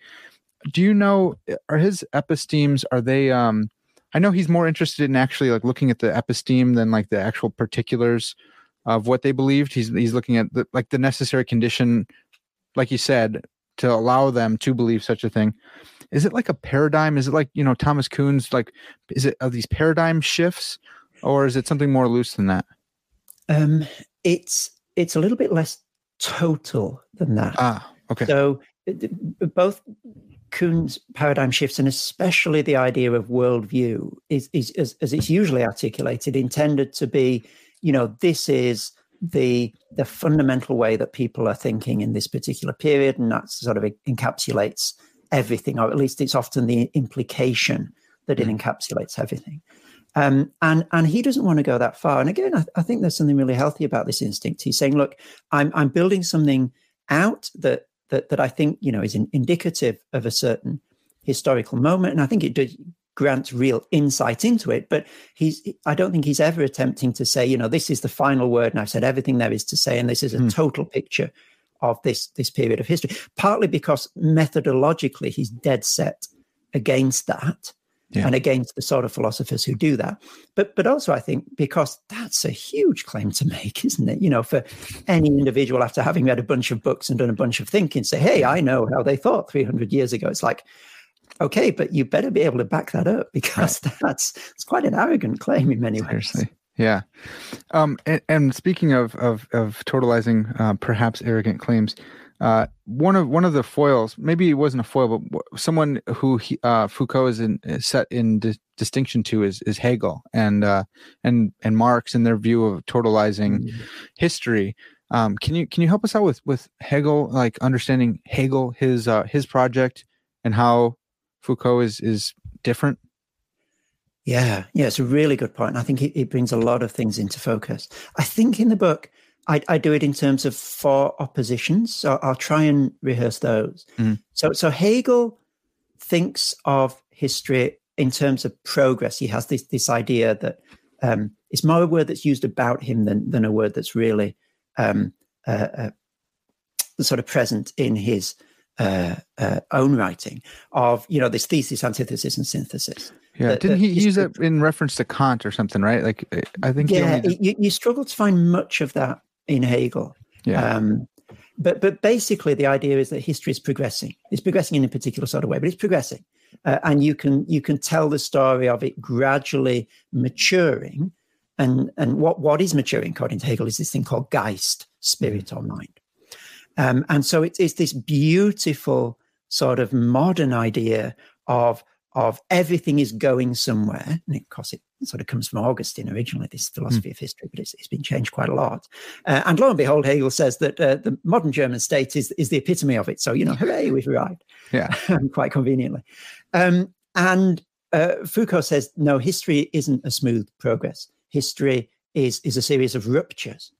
Do you know are his epistemes are they um I know he's more interested in actually like looking at the episteme than like the actual particulars of what they believed. He's he's looking at the, like the necessary condition, like you said, to allow them to believe such a thing. Is it like a paradigm? Is it like you know Thomas Kuhn's like? Is it are these paradigm shifts, or is it something more loose than that? Um, it's it's a little bit less total than that. Ah, okay. So both Kuhn's paradigm shifts, and especially the idea of worldview, is, is as, as it's usually articulated, intended to be, you know, this is the the fundamental way that people are thinking in this particular period, and that sort of encapsulates everything, or at least it's often the implication that it mm. encapsulates everything. Um, and and he doesn't want to go that far. And again, I, I, think there's something really healthy about this instinct. He's saying, look, I'm I'm building something out that that that I think you know is in, indicative of a certain historical moment, and I think it does grant real insight into it. But he's I don't think he's ever attempting to say you know this is the final word, and I've said everything there is to say, and this is a hmm. total picture of this this period of history. Partly because methodologically he's dead set against that yeah. and against the sort of philosophers who do that. But but also I think because that's a huge claim to make, *laughs* isn't it? You know, for any individual after having read a bunch of books and done a bunch of thinking, say, "Hey, I know how they thought 300 years ago." It's like, okay, but you better be able to back that up *laughs* because right. that's it's quite an arrogant claim in many Seriously. ways. Yeah. Um, and, and, speaking of of, of totalizing uh, perhaps arrogant claims, uh, one of one of the foils, maybe it wasn't a foil, but someone who he, uh, Foucault is, in, is set in di- distinction to is is Hegel and uh, and and Marx in their view of totalizing mm-hmm. history. Um, can you can you help us out with with Hegel, like understanding Hegel, his uh, his project, and how Foucault is is different? Yeah, yeah, it's a really good point. I think it, it brings a lot of things into focus. I think in the book I, I, do it in terms of four oppositions. So I'll try and rehearse those. Mm. So, so Hegel thinks of history in terms of progress. He has this this idea that um, it's more a word that's used about him than than a word that's really um, uh, uh, sort of present in his uh, uh own writing. Of you know this thesis, antithesis, and synthesis. Yeah, didn't he use it in reference to Kant or something? Right? Like I think. Yeah, you, you struggle to find much of that in Hegel. Yeah. Um, but but basically, the idea is that history is progressing. It's progressing in a particular sort of way, but it's progressing, uh, and you can you can tell the story of it gradually maturing. And and what what is maturing, according to Hegel, is this thing called Geist, spirit mm. or mind. Um, and so it's it's this beautiful sort of modern idea of of everything is going somewhere. And of course, it sort of comes from Augustine originally, this philosophy mm. of history, but it's, it's been changed quite a lot. Uh, and lo and behold, Hegel says that uh, the modern German state is, is the epitome of it. So, you know, hooray, we've arrived. Yeah. *laughs* quite conveniently. Um, and uh, Foucault says, no, history isn't a smooth progress. History is, is a series of ruptures.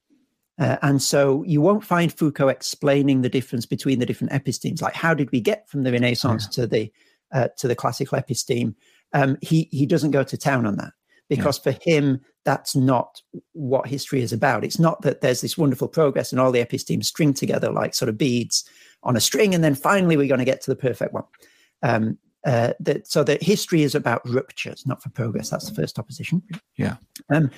Uh, and so you won't find Foucault explaining the difference between the different epistemes, like how did we get from the Renaissance yeah. to the uh, to the classical episteme. Um, he he doesn't go to town on that because yeah. for him that's not what history is about. It's not that there's this wonderful progress and all the epistemes string together like sort of beads on a string, and then finally we're going to get to the perfect one. Um, uh, that so that history is about ruptures, not for progress. That's the first opposition. Yeah. Um,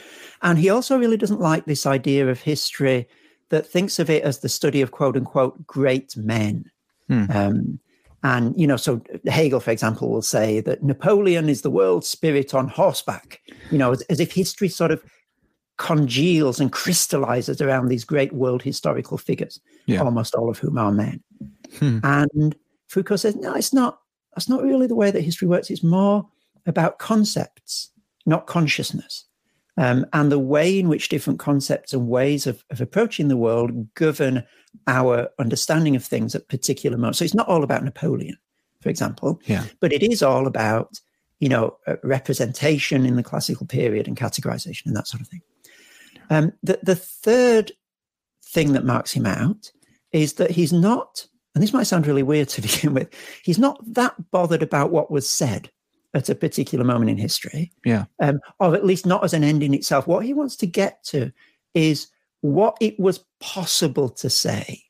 and he also really doesn't like this idea of history that thinks of it as the study of quote unquote great men. Hmm. Um, and, you know, so Hegel, for example, will say that Napoleon is the world spirit on horseback, you know, as, as if history sort of congeals and crystallizes around these great world historical figures, yeah. almost all of whom are men. Hmm. And Foucault says, no, it's not, that's not really the way that history works. It's more about concepts, not consciousness. Um, and the way in which different concepts and ways of, of approaching the world govern our understanding of things at particular moments. So it's not all about Napoleon, for example, yeah. but it is all about, you know, uh, representation in the classical period and categorization and that sort of thing. Um, the, the third thing that marks him out is that he's not, and this might sound really weird to *laughs* begin with, he's not that bothered about what was said at a particular moment in history. Yeah. Um, or at least not as an end in itself. What he wants to get to is what it was possible to say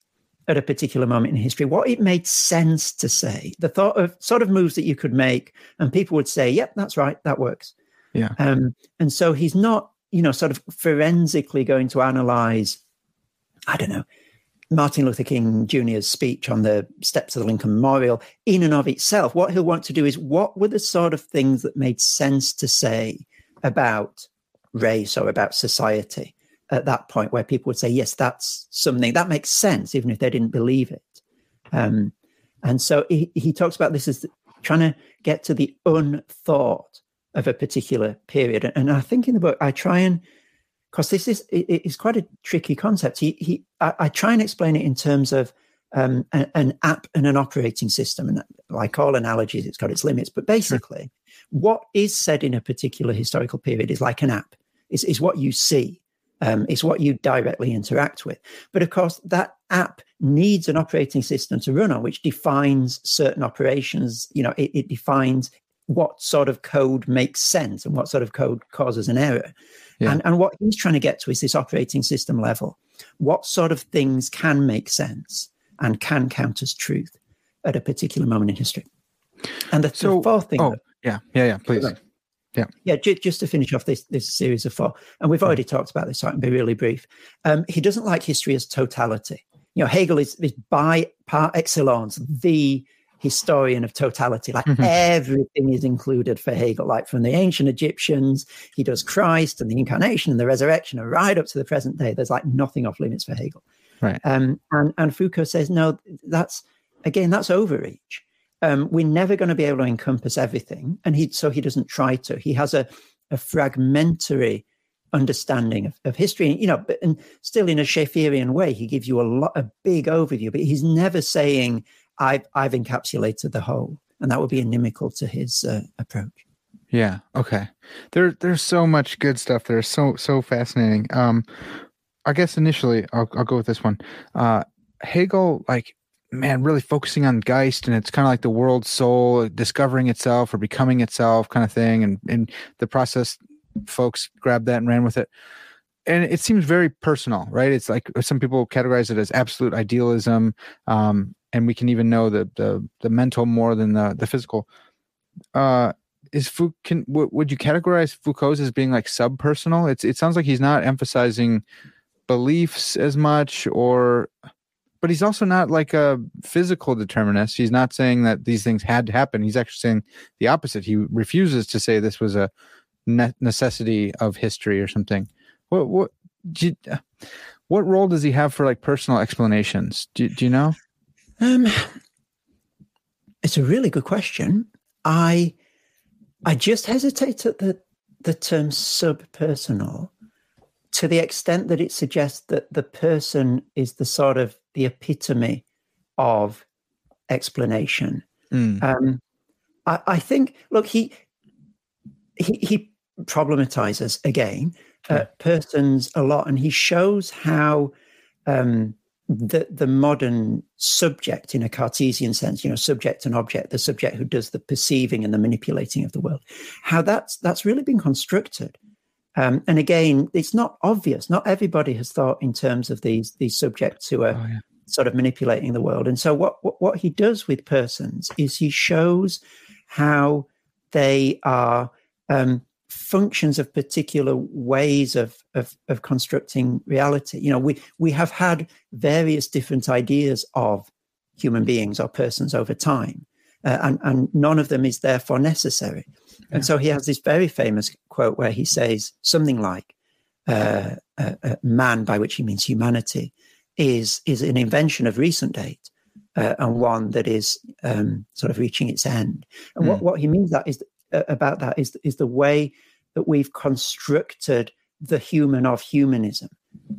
at a particular moment in history, what it made sense to say, the thought of sort of moves that you could make, and people would say, "Yep, that's right, that works." Yeah. Um, and so he's not, you know, sort of forensically going to analyze, I don't know, Martin Luther King Jr.'s speech on the steps of the Lincoln Memorial in and of itself. What he'll want to do is what were the sort of things that made sense to say about race or about society at that point where people would say, yes, that's something that makes sense, even if they didn't believe it. Um, and so he, he talks about this as trying to get to the unthought of a particular period. And I think in the book, I try and because this is it, it's quite a tricky concept. He, he I, I, try and explain it in terms of um, an, an, app and an operating system, and like all analogies, it's got its limits. But basically, sure. what is said in a particular historical period is like an app. Is is what you see. Um, it's what you directly interact with. But of course, that app needs an operating system to run on, which defines certain operations. You know, it, it defines what sort of code makes sense and what sort of code causes an error. Yeah. And, and what he's trying to get to is this operating system level. What sort of things can make sense and can count as truth at a particular moment in history? And the, so, the fourth thing. Oh, that, yeah, yeah, yeah, please. Yeah. Yeah, j- just to finish off this this series of four, and we've already talked about this, so I can be really brief. Um, he doesn't like history as totality. You know, Hegel is, is by par excellence the historian of totality. Like mm-hmm. everything is included for Hegel, like from the ancient Egyptians, he does Christ and the incarnation and the resurrection, and right up to the present day. There's like nothing off limits for Hegel. Right. Um, and, and Foucault says, no, that's again, that's overreach. Um, we're never going to be able to encompass everything. And he so he doesn't try to. He has a, a fragmentary understanding of, of history. And, You know, but and still in a Schaefferian way, he gives you a lot a big overview, but he's never saying I've I've encapsulated the whole, and that would be inimical to his uh, approach. Yeah. Okay. There there's so much good stuff there. So so fascinating. Um, I guess initially I'll I'll go with this one. Uh, Hegel like man really focusing on Geist and it's kind of like the world soul discovering itself or becoming itself kind of thing and and the process folks grabbed that and ran with it and it seems very personal right it's like some people categorize it as absolute idealism um, and we can even know the the, the mental more than the the physical. Uh, is Fou- can w- would you categorize Foucault's as being like subpersonal? It's it sounds like he's not emphasizing beliefs as much, or but he's also not like a physical determinist. He's not saying that these things had to happen. He's actually saying the opposite. He refuses to say this was a ne- necessity of history or something. What what you, what role does he have for like personal explanations? Do, do you know? Um, it's a really good question. I I just hesitate at the the term subpersonal to the extent that it suggests that the person is the sort of the epitome of explanation. Mm. Um, I, I, think. Look, he he, he problematizes again uh, persons a lot, and he shows how um, the the modern subject in a Cartesian sense, you know, subject and object, the subject who does the perceiving and the manipulating of the world, how that's that's really been constructed. Um, and again, it's not obvious. Not everybody has thought in terms of these these subjects who are oh, yeah. sort of manipulating the world. And so, what, what what he does with persons is he shows how they are um, functions of particular ways of, of, of constructing reality. You know, we we have had various different ideas of human beings or persons over time, uh, and and none of them is therefore necessary. Yeah. And so he has this very famous quote where he says something like, uh, uh, uh "Man, by which he means humanity, is is an invention of recent date." Uh, and one that is um, sort of reaching its end. And mm. what, hmm. what he means that is about that is is the way that we've constructed the human of humanism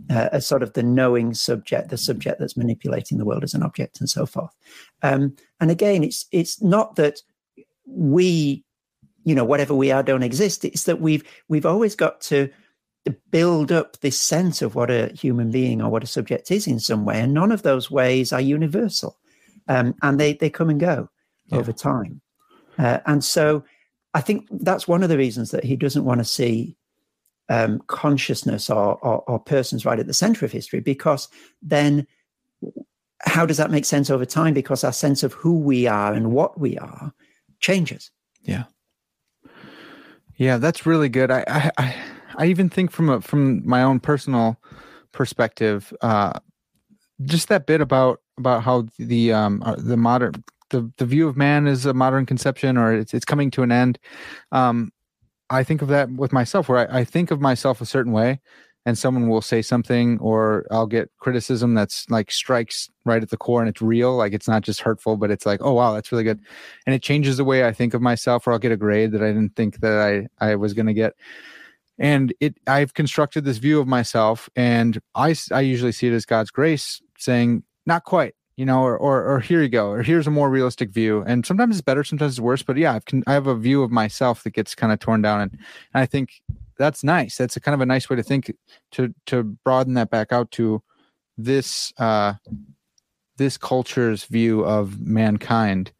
uh, as sort of the knowing subject, the subject that's manipulating the world as an object, and so forth. Um, and again, it's it's not that we, you know, whatever we are, don't exist. It's that we've we've always got to build up this sense of what a human being or what a subject is in some way, and none of those ways are universal, um, and they they come and go yeah. over time. Uh, and so, I think that's one of the reasons that he doesn't want to see um, consciousness or, or, or persons right at the center of history, because then how does that make sense over time? Because our sense of who we are and what we are changes. Yeah. Yeah, that's really good. I I I even think from a, from my own personal perspective, uh, just that bit about about how the um uh, the modern the the view of man is a modern conception or it's it's coming to an end. Um, I think of that with myself, where I, I think of myself a certain way, and someone will say something, or I'll get criticism that's like strikes right at the core, and it's real. Like it's not just hurtful, but it's like, oh wow, that's really good, and it changes the way I think of myself. Or I'll get a grade that I didn't think that I I was going to get, and it I've constructed this view of myself, and I I usually see it as God's grace saying, not quite you know, or, or, or here you go, or here's a more realistic view. And sometimes it's better, sometimes it's worse. But yeah, I've, I have a view of myself that gets kind of torn down, and, and I think that's nice. That's a kind of a nice way to think to to broaden that back out to this uh, this culture's view of mankind.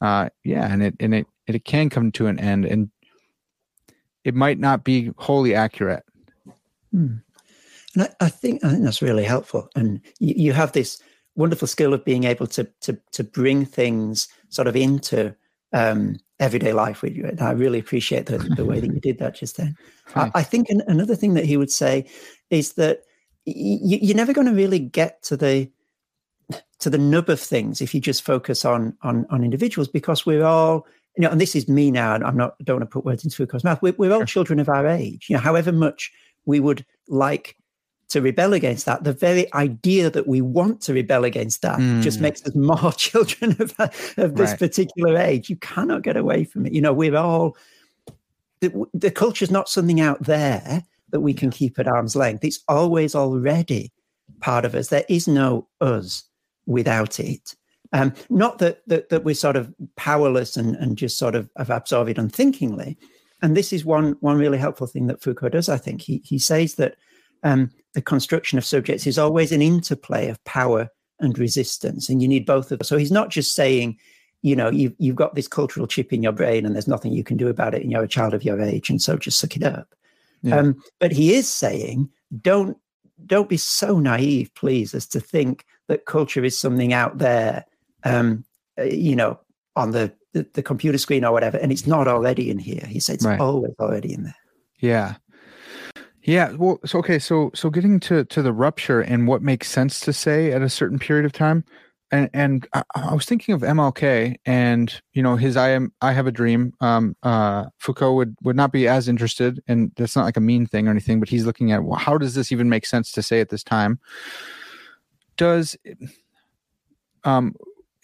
Uh, yeah, and it and it it can come to an end, and it might not be wholly accurate. Hmm. And I, I, think I think that's really helpful. And you, you have this wonderful skill of being able to to to bring things sort of into um, everyday life with you. And I really appreciate the, the way that you did that just then. *laughs* I, I, think an, another thing that he would say is that y- you're never going to really get to the to the nub of things if you just focus on on on individuals because we're all you know and this is me now and i'm not don't want to put words into Foucault's mouth we're, we're all children of our age you know however much we would like to rebel against that, the very idea that we want to rebel against that mm. just makes us more *laughs* children of, of this right. particular age. You cannot get away from it. You know, we're all, the, the culture is not something out there that we can keep at arm's length. It's always already part of us. There is no us without it. Um, not that, that that we're sort of powerless and, and just sort of have absorbed it unthinkingly. And this is one one really helpful thing that Foucault does. I think he he says that um, the construction of subjects is always an interplay of power and resistance, and you need both of them. So he's not just saying, you know, you've, you've got this cultural chip in your brain and there's nothing you can do about it, and you're a child of your age, and so just suck it up. Yeah. Um, but he is saying, don't don't be so naive, please, as to think that culture is something out there, um, uh, you know, on the, the, the computer screen or whatever, and it's not already in here. He said it's right. always already in there. Yeah, yeah, well, so okay, so so getting to to the rupture and what makes sense to say at a certain period of time, and and I, I, was thinking of MLK and you know his I am I have a dream. Um, uh, Foucault would would not be as interested, and that's not like a mean thing or anything, but he's looking at well, how does this even make sense to say at this time? Does um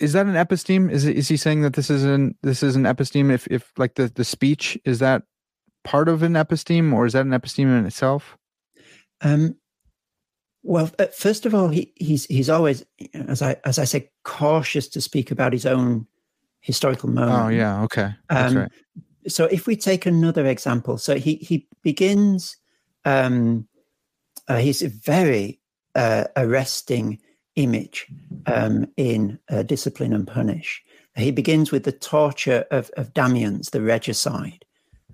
is that an episteme? Is is he saying that this is an this is an episteme? If if like the the speech is that part of an episteme, or is that an episteme in itself? Um, well, uh, first of all, he, he's he's always, as I as I say, cautious to speak about his own historical moment. Oh yeah, okay, that's um, right. So if we take another example, so he he begins. Um, uh, he's a very uh, arresting image um, in uh, Discipline and Punish. He begins with the torture of, of Damiens, the regicide.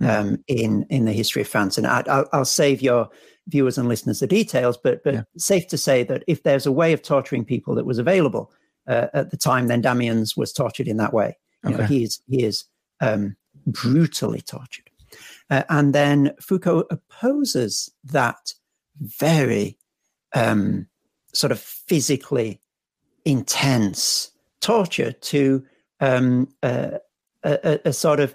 Um, in in the history of France. And I, will save your viewers and listeners the details, but but yeah. safe to say that if there's a way of torturing people that was available uh, at the time, then Damiens was tortured in that way. You okay. know, he is he is um, brutally tortured, uh, and then Foucault opposes that very um, sort of physically intense torture to um, uh, a, a, sort of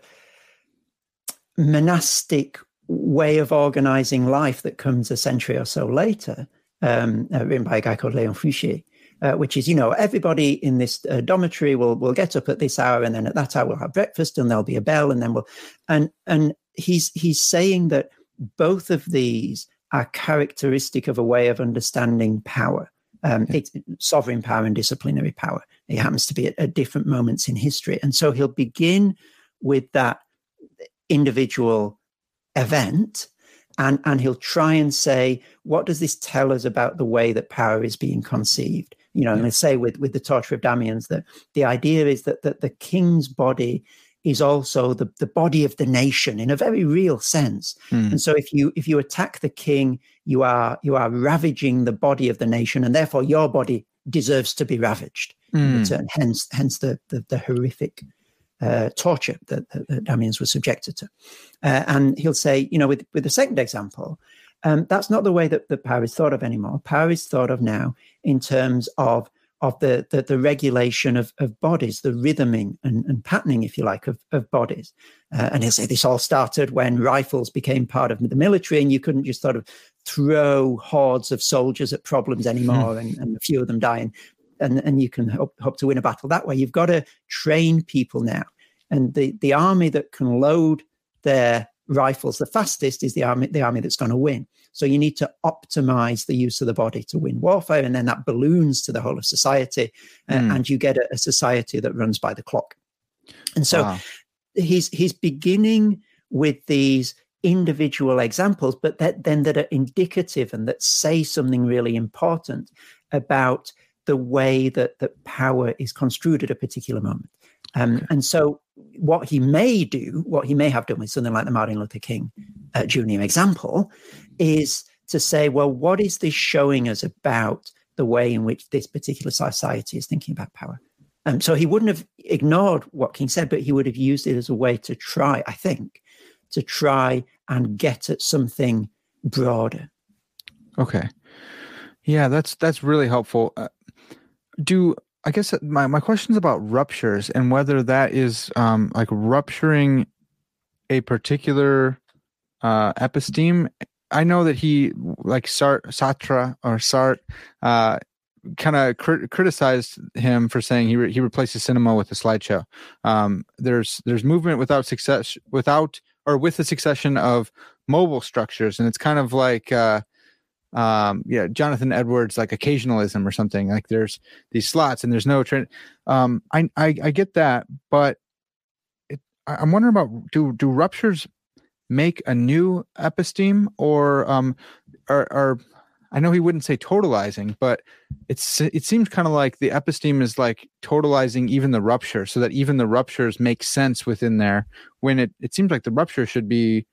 monastic way of organizing life that comes a century or so later, um, uh, written by a guy called Léon Faucher, uh, which is, you know, everybody in this uh, dormitory will will get up at this hour, and then at that hour we'll have breakfast, and there'll be a bell, and then we'll, and and he's he's saying that both of these are characteristic of a way of understanding power. Um, it's sovereign power and disciplinary power. It happens to be at, at different moments in history, and so he'll begin with that individual event and and he'll try and say what does this tell us about the way that power is being conceived you know yeah. and I say with with the torture of damiens that the idea is that that the king's body is also the, the body of the nation in a very real sense mm. and so if you if you attack the king you are you are ravaging the body of the nation and therefore your body deserves to be ravaged mm. hence hence the, the, the horrific uh, torture that, that, that Damiens was subjected to. Uh, and he'll say, you know, with, with the second example, um, that's not the way that, that power is thought of anymore. Power is thought of now in terms of of the, the, the regulation of, of bodies, the rhythming and, and patterning, if you like, of, of bodies. Uh, and he'll say this all started when rifles became part of the military, and you couldn't just sort of throw hordes of soldiers at problems anymore, and, and a few of them dying and, and you can hope, hope to win a battle that way. You've got to train people now. And the, the army that can load their rifles the fastest is the army, the army that's going to win. So you need to optimize the use of the body to win warfare. And then that balloons to the whole of society. Uh, mm. And you get a, a, society that runs by the clock. And so wow. he's, he's beginning with these individual examples, but that, then that are indicative and that say something really important about the way that, that power is construed at a particular moment. Um, okay. And so, what he may do, what he may have done with something like the Martin Luther King uh, Jr. example, is to say, well, what is this showing us about the way in which this particular society is thinking about power? Um, so he wouldn't have ignored what King said, but he would have used it as a way to try, I think, to try and get at something broader. Okay. Yeah, that's that's really helpful. Uh, do I guess my my question is about ruptures and whether that is um like rupturing a particular uh episteme. I know that he like Sart, Sartre or Sartre uh kind of crit- criticized him for saying he re- he replaces cinema with a slideshow. Um, there's there's movement without success without or with the succession of mobile structures, and it's kind of like uh, um yeah jonathan edwards like occasionalism or something like there's these slots and there's no trend um I, I i get that but it, i'm wondering about do do ruptures make a new episteme or um or, or i know he wouldn't say totalizing but it's it seems kind of like the episteme is like totalizing even the rupture so that even the ruptures make sense within there when it it seems like the rupture should be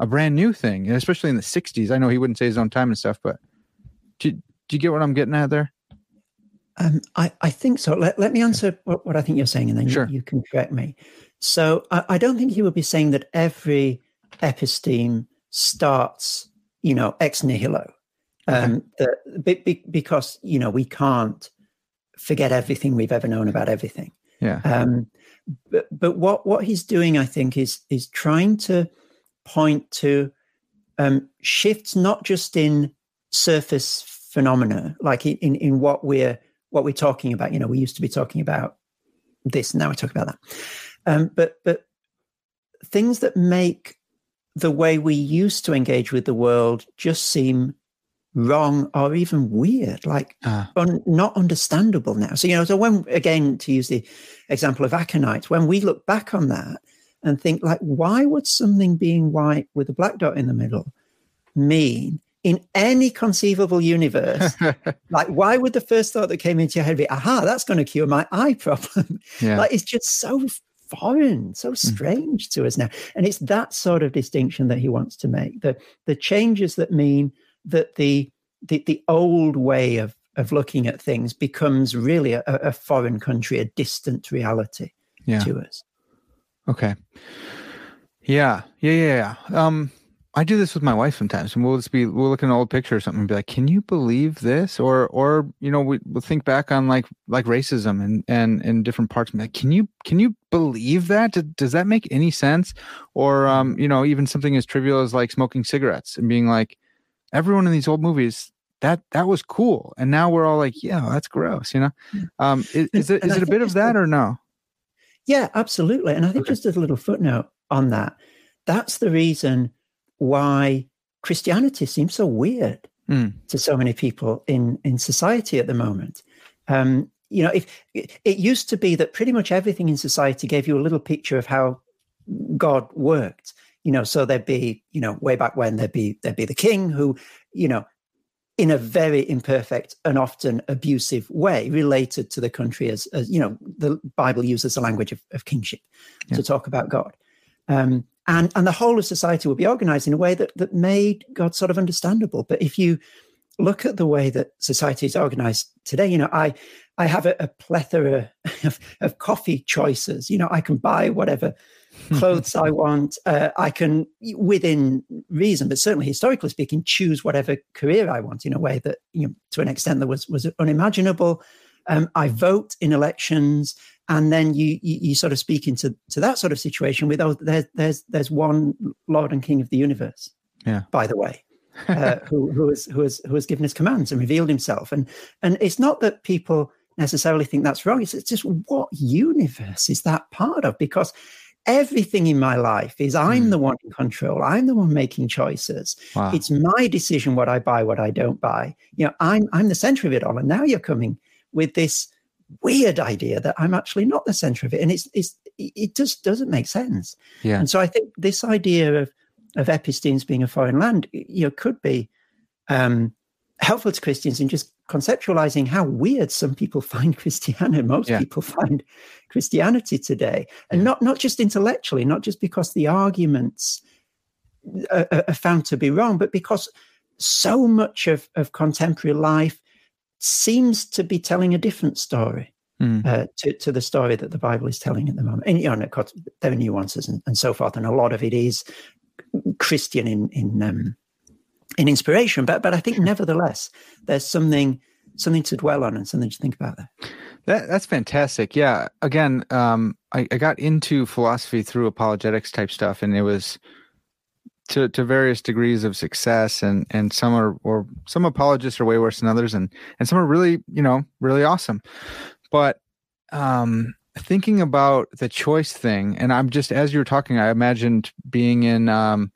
a brand new thing, and especially in the '60s. I know he wouldn't say his own time and stuff, but do, do you get what I'm getting at there? Um, I, I think so. Let, let me answer what, what I think you're saying, and then sure. you, you, can correct me. So I, I don't think he would be saying that every episteme starts, you know, ex nihilo. Um, okay. the, be, because you know we can't forget everything we've ever known about everything. Yeah. Um, but but what what he's doing, I think, is is trying to point to um, shifts not just in surface phenomena, like in, in what we're what we're talking about. You know, we used to be talking about this, now we talk about that. Um, but but things that make the way we used to engage with the world just seem wrong or even weird, like uh. un, not understandable now. So you know, so when again to use the example of Aconite, when we look back on that, and think like, why would something being white with a black dot in the middle mean in any conceivable universe? *laughs* like, why would the first thought that came into your head be, aha, that's going to cure my eye problem? Yeah. like, it's just so foreign, so hmm. strange mm. to us now. And it's that sort of distinction that he wants to make. The the changes that mean that the the, the old way of of looking at things becomes really a, a foreign country, a distant reality yeah. to us. Okay. Yeah. Yeah. Yeah. Yeah. Um, I do this with my wife sometimes, and we'll just be we'll look at an old picture or something and be like, "Can you believe this?" Or, or you know, we, we'll think back on like like racism and and in different parts. And like, can you can you believe that? Does that make any sense? Or um, you know, even something as trivial as like smoking cigarettes and being like, everyone in these old movies that that was cool, and now we're all like, yeah, that's gross. You know, um, is, is it *laughs* is it a bit of that or no? Yeah, absolutely. And I think okay. just as a little footnote on that, that's the reason why Christianity seems so weird mm. to so many people in in society at the moment. Um, you know, if it used to be that pretty much everything in society gave you a little picture of how God worked. You know, so there'd be, you know, way back when there'd be there'd be the king who, you know, in a very imperfect and often abusive way related to the country as, as you know the bible uses the language of, of kingship yeah. to talk about god. Um, and and the whole of society will be organized in a way that that made god sort of understandable. But if you look at the way that society is organized today you know i i have a, a plethora *laughs* of, of coffee choices. You know i can buy whatever *laughs* clothes I want. Uh, I can, within reason, but certainly historically speaking, choose whatever career I want in a way that, you know, to an extent that was was unimaginable. Um, I vote in elections, and then you, you, you sort of speak into to that sort of situation with oh, there's there's there's one Lord and King of the universe. Yeah. By the way. *laughs* uh, who who has who has who has given his commands and revealed himself and and it's not that people necessarily think that's wrong it's, it's just what universe is that part of because everything in my life is I'm mm. the one in control. I'm the one making choices. Wow. It's my decision what I buy, what I don't buy. You know, I'm I'm the center of it all. And now you're coming with this weird idea that I'm actually not the center of it. And it's it's it just doesn't make sense. Yeah. And so I think this idea of of Epistemes being a foreign land, you know, could be um helpful to Christians in just conceptualizing how weird some people *laughs* find Christianity, most yeah. people find Christianity today, and yeah. not not just intellectually, not just because the arguments are, are, found to be wrong, but because so much of, of contemporary life seems to be telling a different story. Mm. Uh, to, to the story that the Bible is telling at the moment. And, you know, there are nuances and, and so forth. And a lot of it is Christian in, in um, in inspiration. But but I think nevertheless, there's something something to dwell on and something to think about there. That, that's fantastic. Yeah. Again, um, I, I got into philosophy through apologetics type stuff, and it was to to various degrees of success and and some are or some apologists are way worse than others and and some are really you know really awesome but um thinking about the choice thing and i'm just as you were talking i imagined being in um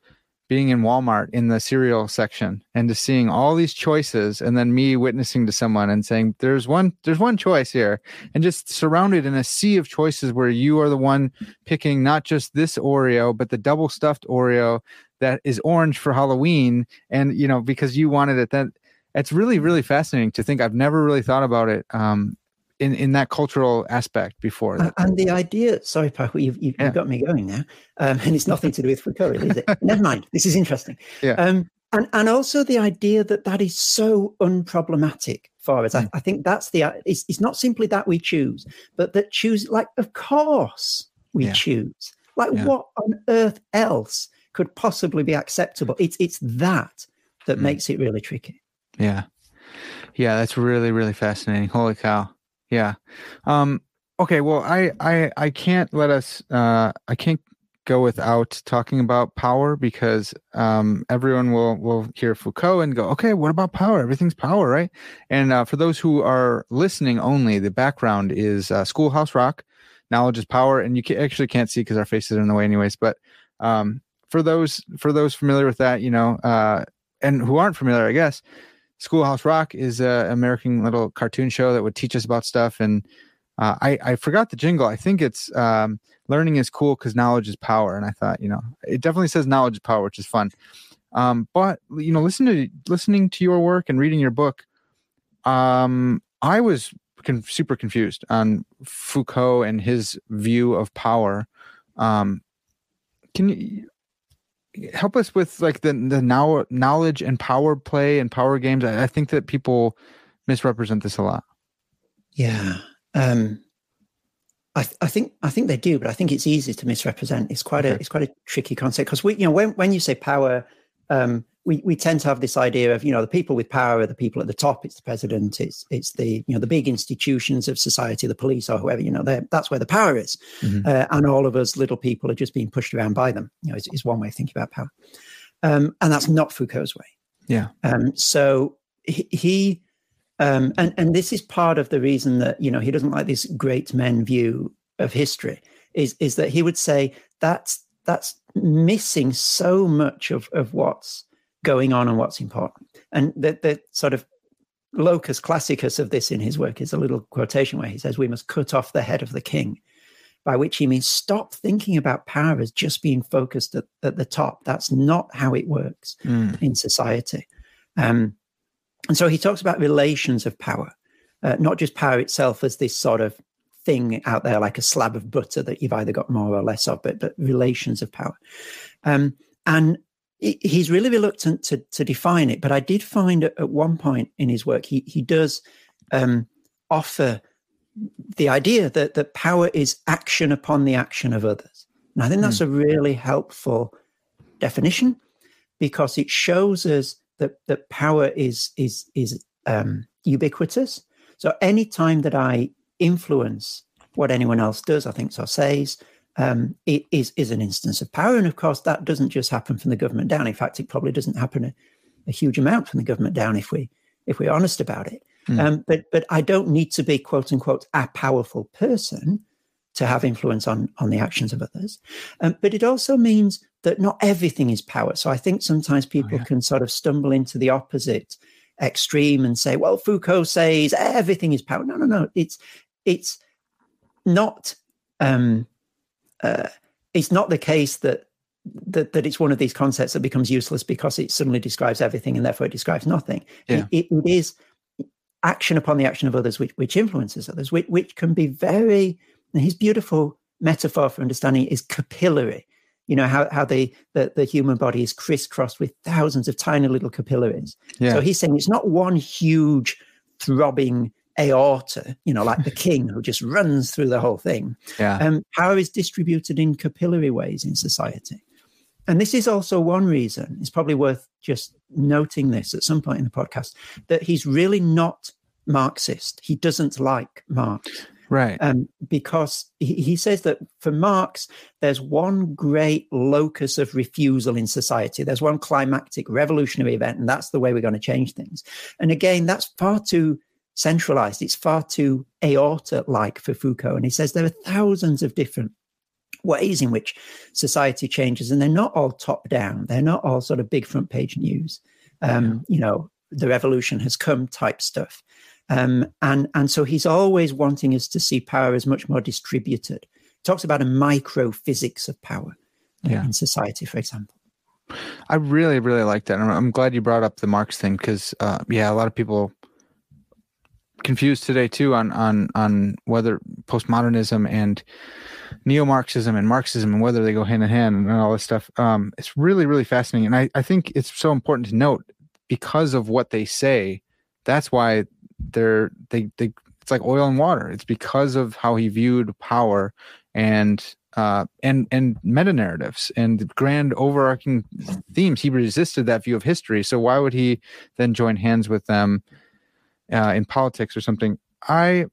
being in Walmart in the cereal section and just seeing all these choices and then me witnessing to someone and saying there's one there's one choice here. And just surrounded in a sea of choices where you are the one picking not just this Oreo but the double stuffed Oreo that is orange for Halloween. And you know because you wanted it that it's really really fascinating to think. I've never really thought about it um, in in that cultural aspect before. That. And the idea, sorry, Parker, you've, you've, yeah. got me going now, um, and it's nothing to do with Foucault, is it? *laughs* Never mind. This is interesting. Yeah. Um, and and also the idea that that is so unproblematic for us. Mm. I, I, think that's the. It's, it's not simply that we choose, but that choose. Like, of course, we yeah. choose. Like, yeah. what on earth else could possibly be acceptable? It's it's that that mm. makes it really tricky. Yeah. Yeah, that's really, really fascinating. Holy cow yeah. Um okay well i i i can't let us uh i can't go without talking about power because um everyone will will hear foucault and go okay what about power? Everything's power right? And uh, for those who are listening only the background is uh, schoolhouse rock knowledge is power and you can, actually can't see because our faces are in the way anyways but um for those for those familiar with that you know uh and who aren't familiar i guess Schoolhouse Rock is an American little cartoon show that would teach us about stuff. And uh, I, I forgot the jingle. I think it's um, learning is cool because knowledge is power. And I thought, you know, it definitely says knowledge is power, which is fun. Um, but you know, listen to listening to your work and reading your book, um, I was con- super confused on Foucault and his view of power. Um, can you help us with like the the now knowledge and power play and power games. I, I think that people misrepresent this a lot. Yeah. Um, I, I, think I think they do, but I think it's easy to misrepresent. It's quite okay. a it's quite a tricky concept because we you know when when you say power, um, we, we tend to have this idea of you know the people with power are the people at the top. It's the president. It's it's the you know the big institutions of society the police or whoever you know that's where the power is. Mm-hmm. uh, and all of us little people are just being pushed around by them. You know is, is one way of thinking about power. Um, and that's not foucault's way. Yeah. Um, so he, he um, and and this is part of the reason that you know he doesn't like this great men view of history is is that he would say that's that's missing so much of of what's going on and what's important. And the the sort of locus classicus of this in his work is a little quotation where he says, "We must cut off the head of the king." By which he means stop thinking about power as just being focused at, at the top. That's not how it works mm. in society. Um, and so he talks about relations of power, uh, not just power itself as this sort of thing out there like a slab of butter that you've either got more or less of, but, but relations of power. Um, and he's really reluctant to, to define it, but I did find at, one point in his work, he, he does um, offer the idea that, that power is action upon the action of others. And I think that's mm. a really helpful definition because it shows us that, that power is, is, is um, ubiquitous. So anytime that I influence what anyone else does, I think, or says, um, it is, is an instance of power. And of course, that doesn't just happen from the government down. In fact, it probably doesn't happen a, a huge amount from the government down if we if we're honest about it. Mm. Um, but but I don't need to be quote unquote a powerful person to have influence on on the actions of others. Um, but it also means that not everything is power. So I think sometimes oh, people oh, yeah. can sort of stumble into the opposite extreme and say, well, Foucault says everything is power. No, no, no. It's it's not um, uh, it's not the case that, that that it's one of these concepts that becomes useless because it suddenly describes everything and therefore it describes nothing. Yeah. It, it, it is action upon the action of others which, which influences others, which, which can be very. his beautiful metaphor for understanding is capillary. You know how how the, the the human body is crisscrossed with thousands of tiny little capillaries. Yeah. So he's saying it's not one huge throbbing aorta, you know, like the *laughs* king who just runs through the whole thing. Yeah. Um, power is distributed in capillary ways in society. And this is also one reason, it's probably worth just noting this at some point in the podcast, that he's really not Marxist. He doesn't like Marx. Right. Um, because he, he says that for Marx, there's one great locus of refusal in society. There's one climactic revolutionary event, and that's the way we're going to change things. And again, that's far too centralized. It's far too aorta like for Foucault. And he says there are thousands of different ways in which society changes, and they're not all top down. They're not all sort of big front page news. Um, you know, the revolution has come type stuff. Um, and and so he's always wanting us to see power as much more distributed. He talks about a micro physics of power uh, yeah. in society, for example. I really, really like that. I'm glad you brought up the Marx thing because, uh, yeah, a lot of people confused today too on on on whether postmodernism and neo-Marxism and Marxism and whether they go hand in hand and all this stuff. Um, it's really really fascinating, and I I think it's so important to note because of what they say. That's why they're they they it's like oil and water. It's because of how he viewed power and uh, and and meta narratives and grand overarching themes. He resisted that view of history. So why would he then join hands with them uh, in politics or something. I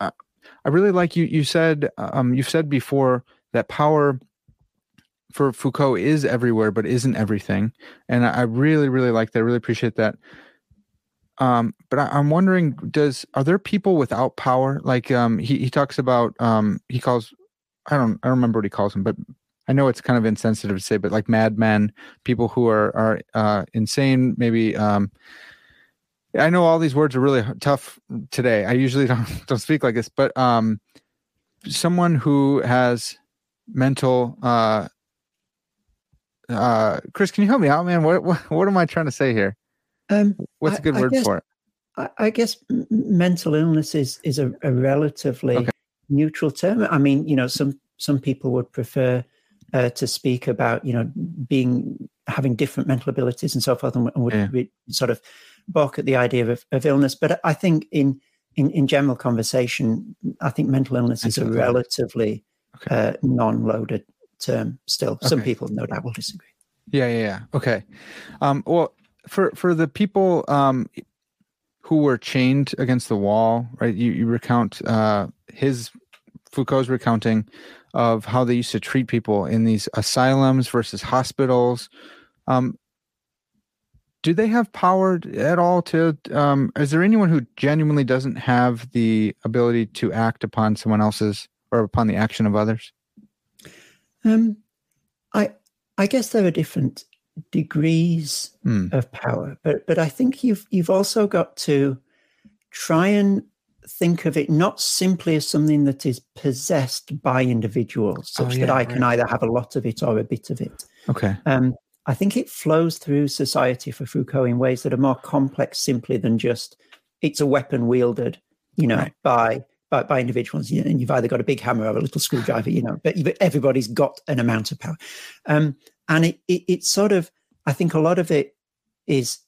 uh, I really like you. You said um, you've said before that power for Foucault is everywhere, but isn't everything, and I really really like that. I really appreciate that. Um, but I, am wondering, does are there people without power? Like um, he he talks about um, he calls I don't I don't remember what he calls them, but I know it's kind of insensitive to say, but like madmen, people who are are uh, insane, maybe um, I know all these words are really tough today. I usually *laughs* don't don't speak like this, but um, someone who has mental uh, uh, Chris, can you help me out, man? What what, what am I trying to say here? Um, What's a good I, word guess, for it? I, I, guess mental illness is is a, a relatively okay. neutral term. I mean, you know, some some people would prefer uh, to speak about you know being having different mental abilities and so forth, and would yeah. sort of balk at the idea of, of illness. But I think in, in, in general conversation, I think mental illness mental is a relatively okay. uh, non-loaded term. Still, okay. some people no doubt will disagree. Yeah, yeah, yeah. Okay. Um, well, for for the people um, who were chained against the wall, right? You, you recount uh, his Foucault's recounting of how they used to treat people in these asylums versus hospitals. Um, do they have power at all to um, is there anyone who genuinely doesn't have the ability to act upon someone else's or upon the action of others um I I guess there are different degrees mm. of power, but but I think you've you've also got to try and think of it not simply as something that is possessed by individuals, such oh, yeah, that I right. can either have a lot of it or a bit of it. Okay. Um, I think it flows through society for Foucault in ways that are more complex simply than just it's a weapon wielded, you know, right. by by, by individuals, and you've either got a big hammer or a little screwdriver, you know, but everybody's got an amount of power. Um, and it, it, it's sort of, I think a lot of it is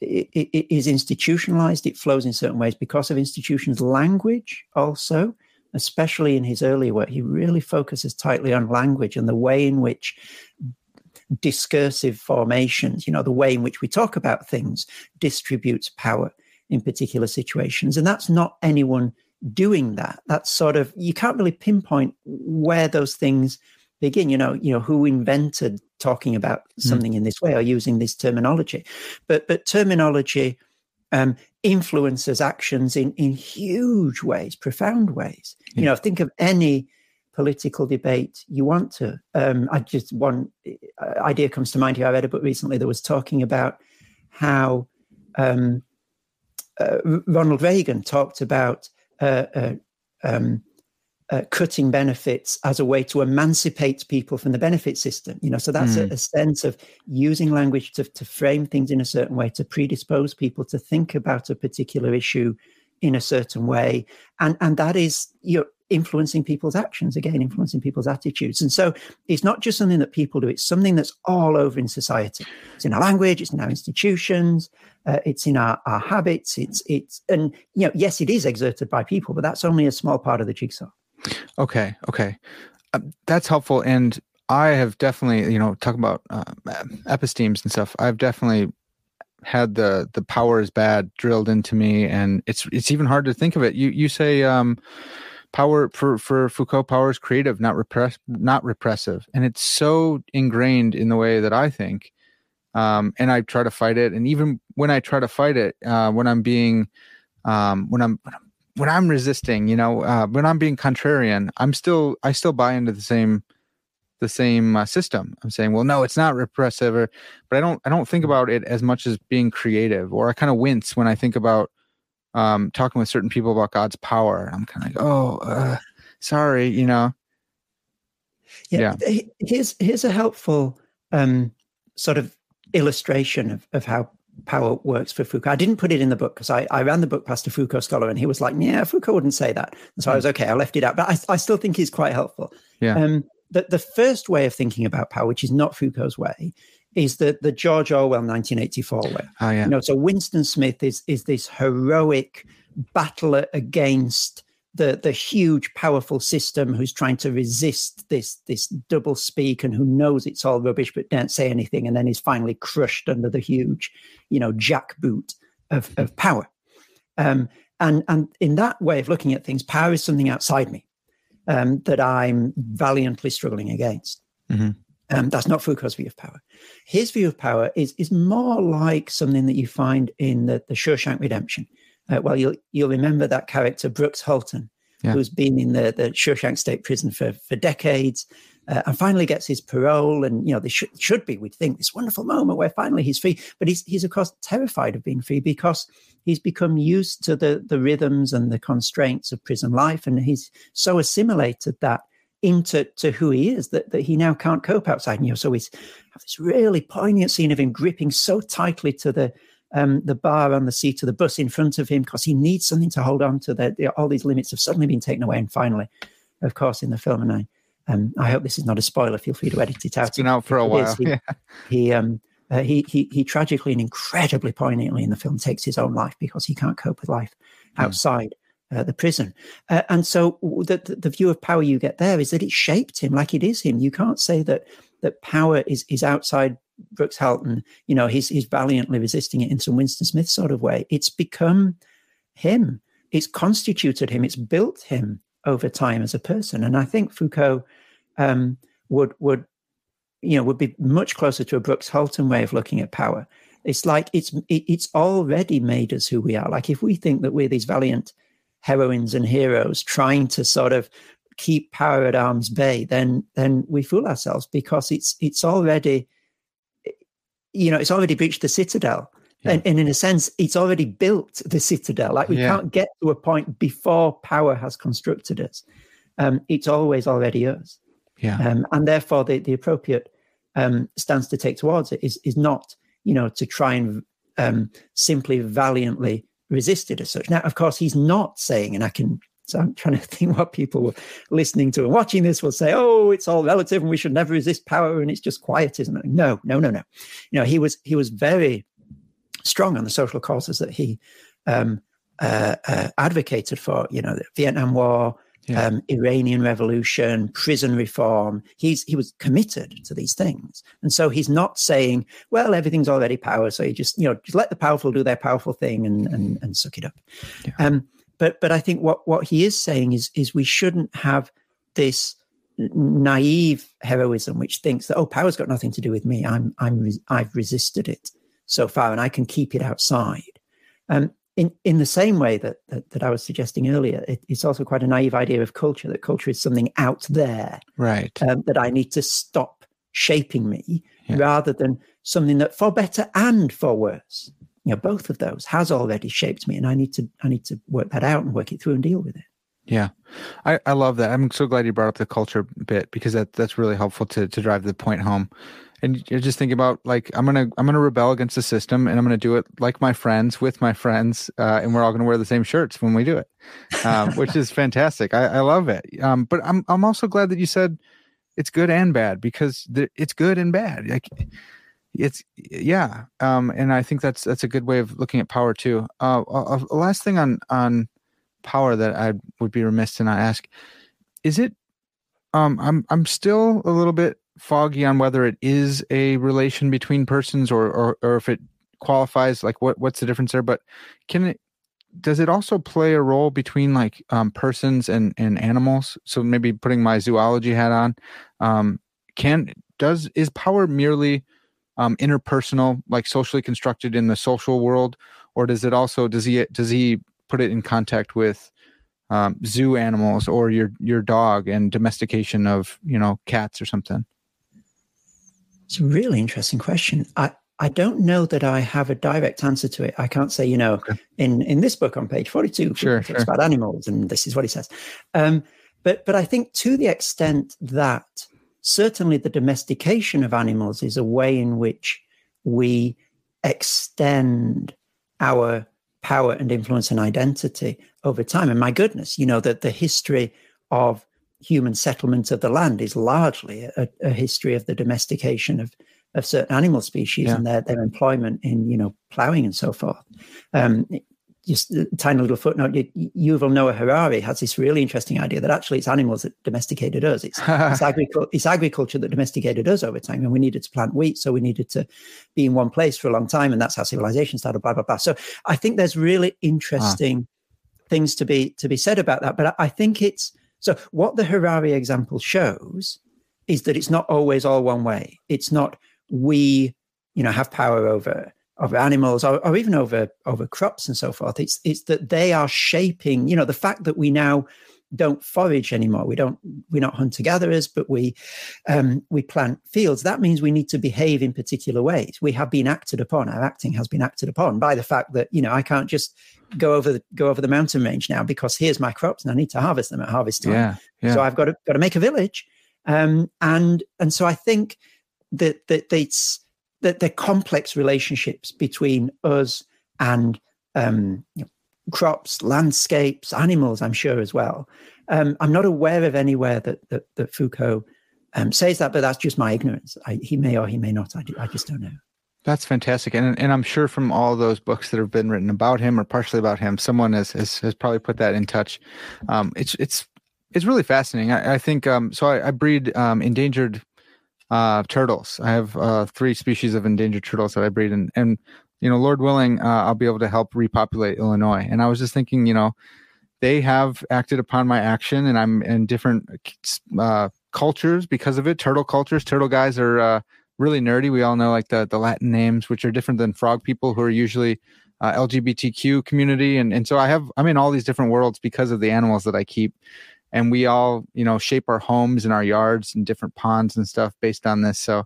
it, it is institutionalized. It flows in certain ways because of institutions. Language also, especially in his earlier work, he really focuses tightly on language and the way in which discursive formations, you know, the way in which we talk about things distributes power in particular situations. And that's not anyone doing that. That's sort of you can't really pinpoint where those things begin. You know, you know who invented talking about hmm. something mm. in this way or using this terminology, but but terminology um, influences actions in in huge ways, profound ways. Yeah. You know, think of any political debate you want to. Um, I just one uh, idea comes to mind here. I read a book recently that was talking about how um, uh, Ronald Reagan talked about uh, uh, um, uh, cutting benefits as a way to emancipate people from the benefit system. You know, so that's mm. a, a, sense of using language to, to frame things in a certain way, to predispose people to think about a particular issue in a certain way, and and that is you know, influencing people's actions again, influencing people's attitudes. And so it's not just something that people do; it's something that's all over in society. It's in our language, it's in our institutions, uh, it's in our, our habits. It's it's and you know yes, it is exerted by people, but that's only a small part of the jigsaw. Okay, okay, uh, that's helpful. And I have definitely you know talk about uh, epistemes and stuff. I've definitely had the the power is bad drilled into me, and it's it's even hard to think of it. You you say. um power for for Foucault power is creative not repress not repressive and it's so ingrained in the way that I think um, and I try to fight it. And even when I try to fight it, uh, when I'm being, um, when I'm when I'm resisting, you know, uh, when I'm being contrarian, I'm still I still buy into the same the same uh, system. I'm saying, well, no, it's not repressive, or, but I don't I don't think about it as much as being creative, or I kind of wince when I think about um, talking with certain people about God's power. I'm kind of like, oh, uh, sorry, you know. Yeah, yeah. Here's here's a helpful um, sort of illustration of, of how power works for Foucault. I didn't put it in the book because I, I ran the book past a Foucault scholar and he was like, yeah, Foucault wouldn't say that. And so I was hmm. okay, I left it out. But I, I still think he's quite helpful. Yeah. Um, the, the first way of thinking about power, which is not Foucault's way, is the, the George Orwell 1984 way. Oh, yeah. You know, so Winston Smith is, is this heroic battler against the the huge powerful system who's trying to resist this this double speak and who knows it's all rubbish but don't say anything and then is finally crushed under the huge you know jackboot of, of power um, and and in that way of looking at things power is something outside me um, that i'm valiantly struggling against mm-hmm. um, that's not Foucault's view of power. His view of power is is more like something that you find in the, the Shawshank Redemption, uh, well, you'll you'll remember that character Brooks Hatlen, yeah. who's been in the the Shawshank State Prison for for decades, uh, and finally gets his parole. And you know, this should should be, we'd think, this wonderful moment where finally he's free. But he's he's of course terrified of being free because he's become used to the the rhythms and the constraints of prison life, and he's so assimilated that into to who he is that, that he now can't cope outside. And, you know, so he's have this really poignant scene of him gripping so tightly to the um, the bar on the seat of the bus in front of him because he needs something to hold on to. The, all these limits have suddenly been taken away. And finally, of course, in the film, and I, um, I hope this is not a spoiler. Feel free to edit it out. It's been out for a while. He, yeah. he, um, uh, he, he, he tragically and incredibly poignantly in the film takes his own life because he can't cope with life hmm. outside. Uh, the prison. Uh, and so the, the, the, view of power you get there is that it shaped him like it is him. You can't say that that power is, is outside Brooks Hatlen, you know, he's he's valiantly resisting it in some Winston Smith sort of way. It's become him. It's constituted him. It's built him over time as a person. And I think Foucault um, would would you know would be much closer to a Brooks Hatlen way of looking at power. It's like it's it, it's already made us who we are. Like if we think that we're these valiant heroines and heroes trying to sort of keep power at arm's bay, then then we fool ourselves because it's it's already, you know, it's already breached the citadel. Yeah. And, and, in a sense, it's already built the citadel. Like we yeah. can't get to a point before power has constructed us. Um, it's always already us. Yeah. Um, and therefore, the, the appropriate um, stance to take towards it is is not, you know, to try and um, simply valiantly resist it as such. Now, of course, he's not saying, and I can so I'm trying to *laughs* think what people listening to and watching this will say, "Oh, it's all relative, and we should never resist power, and it's just quietism." No, no, no, no. You know, he was he was very strong on the social causes that he um, uh, uh, advocated for. You know, the Vietnam War, yeah. um, Iranian Revolution, prison reform. He's he was committed to these things, and so he's not saying, "Well, everything's already power, so you just you know just let the powerful do their powerful thing and and, and suck it up." Yeah. Um, but but I think what what he is saying is is we shouldn't have this naive heroism which thinks that oh power's got nothing to do with me. I'm i'm i've resisted it so far and i can keep it outside. Um, in in the same way that that, that i was suggesting earlier it, it's also quite a naive idea of culture that culture is something out there right. um, that i need to stop shaping me yeah. rather than something that for better and for worse you know both of those has already shaped me and i need to i need to work that out and work it through and deal with it. Yeah. I i love that. I'm so glad you brought up the culture bit because that that's really helpful to to drive the point home. And you're just thinking about like i'm gonna i'm gonna rebel against the system and i'm gonna do it like my friends with my friends uh, and we're all gonna wear the same shirts when we do it um, *laughs* which is fantastic. I, I love it. Um, but i'm i'm also glad that you said it's good and bad because it's good and bad. Like it's yeah um and i think that's that's a good way of looking at power too. Uh a, a last thing on on power that i would be remiss to not ask is it um i'm i'm still a little bit foggy on whether it is a relation between persons or or, or if it qualifies like what what's the difference there? But can it does it also play a role between like um, persons and and animals? So maybe putting my zoology hat on um can does is power merely um, interpersonal, like socially constructed in the social world, or does it also does he does he put it in contact with um, zoo animals or your your dog and domestication of you know cats or something? It's a really interesting question. I I don't know that I have a direct answer to it. I can't say you know okay. in in this book on page forty two, sure, sure. about animals, and this is what he says. Um, but but I think to the extent that certainly the domestication of animals is a way in which we extend our power and influence and identity over time. And my goodness, you know, that the history of human settlement of the land is largely a, a history of the domestication of, of certain animal species yeah. and their, their employment in, you know, plowing and so forth. Um, just a tiny little footnote. Yuval Noah Harari has this really interesting idea that actually it's animals that domesticated us. It's, *laughs* it's, it's, agriculture that domesticated us over time, and we needed to plant wheat, so we needed to be in one place for a long time, and that's how civilization started. Blah blah blah. So I think there's really interesting things to be to be said about that. But I, I think it's so. What the Harari example shows is that it's not always all one way. It's not we, you know, have power over over animals or, or, even over over crops and so forth. It's it's that they are shaping. You know, the fact that we now don't forage anymore. We don't we're not hunter gatherers, but we um, we plant fields. That means we need to behave in particular ways. We have been acted upon. Our acting has been acted upon by the fact that you know I can't just go over the go over the mountain range now because here's my crops and I need to harvest them at harvest time. Yeah, yeah. So I've got to got to make a village, um, and and so I think that that it's that they're complex relationships between us and um, you know, crops, landscapes, animals. I'm sure as well. Um, I'm not aware of anywhere that that, that Foucault um, says that, but that's just my ignorance. I, he may or he may not. I, I just don't know. That's fantastic, and and I'm sure from all those books that have been written about him or partially about him, someone has has, has probably put that in touch. Um, it's it's it's really fascinating. I, I think um, so. I, I breed um, endangered uh, turtles. I have uh, three species of endangered turtles that I breed, and and you know, Lord willing, uh, I'll be able to help repopulate Illinois. And I was just thinking, you know, they have acted upon my action, and I'm in different uh, cultures because of it. Turtle cultures. Turtle guys are uh, really nerdy. We all know like the the Latin names, which are different than frog people, who are usually uh, LGBTQ community, and and so I have I'm in all these different worlds because of the animals that I keep and we all you know shape our homes and our yards and different ponds and stuff based on this. So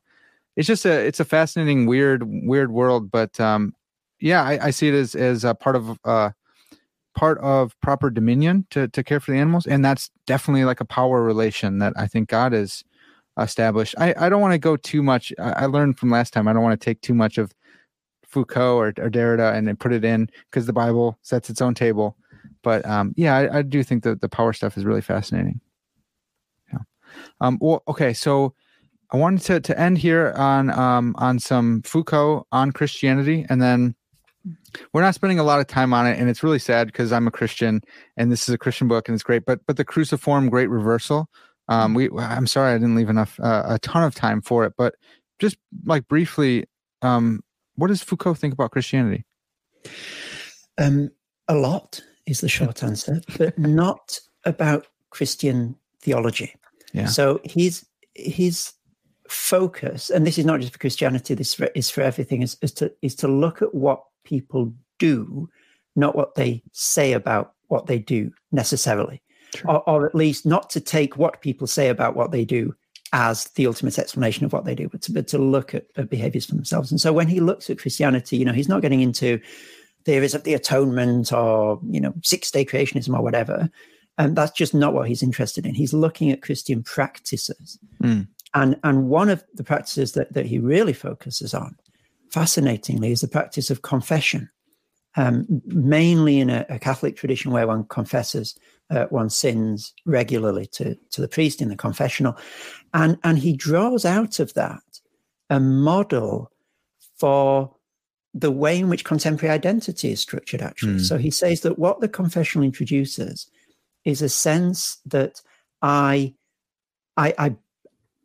it's just a it's a fascinating weird weird world, but um, yeah, I, I see it as as a part of uh part of proper dominion to to care for the animals, and that's definitely like a power relation that I think God has established. I, I don't want to go too much. I, I, learned from last time. I don't want to take too much of Foucault or, or Derrida and then put it in because the Bible sets its own table. But um, yeah, I, I, do think that the power stuff is really fascinating. Yeah. Um, well, okay. So I wanted to, to end here on um, on some Foucault on Christianity, and then we're not spending a lot of time on it, and it's really sad because I'm a Christian and this is a Christian book and it's great. But but the Cruciform Great Reversal um, we, I'm sorry I didn't leave enough, uh, a ton of time for it, but just like briefly, um, what does Foucault think about Christianity? Um, a lot is the short answer, but not about Christian theology. Yeah. So his his focus, and this is not just for Christianity, this is for everything, is, is to is to look at what people do, not what they say about what they do necessarily or, or, at least not to take what people say about what they do as the ultimate explanation of what they do, but to, but to look at, at behaviors for themselves. And so when he looks at Christianity, you know, he's not getting into theories of the atonement or, you know, six day creationism or whatever. And that's just not what he's interested in. He's looking at Christian practices. Mm. And, and one of the practices that, that he really focuses on, fascinatingly, is the practice of confession, um, mainly in a, a Catholic tradition where one confesses uh, one's sins regularly to, to the priest in the confessional. And, and he draws out of that a model for the way in which contemporary identity is structured, actually. Mm. So he says that what the confessional introduces is a sense that I, I, I,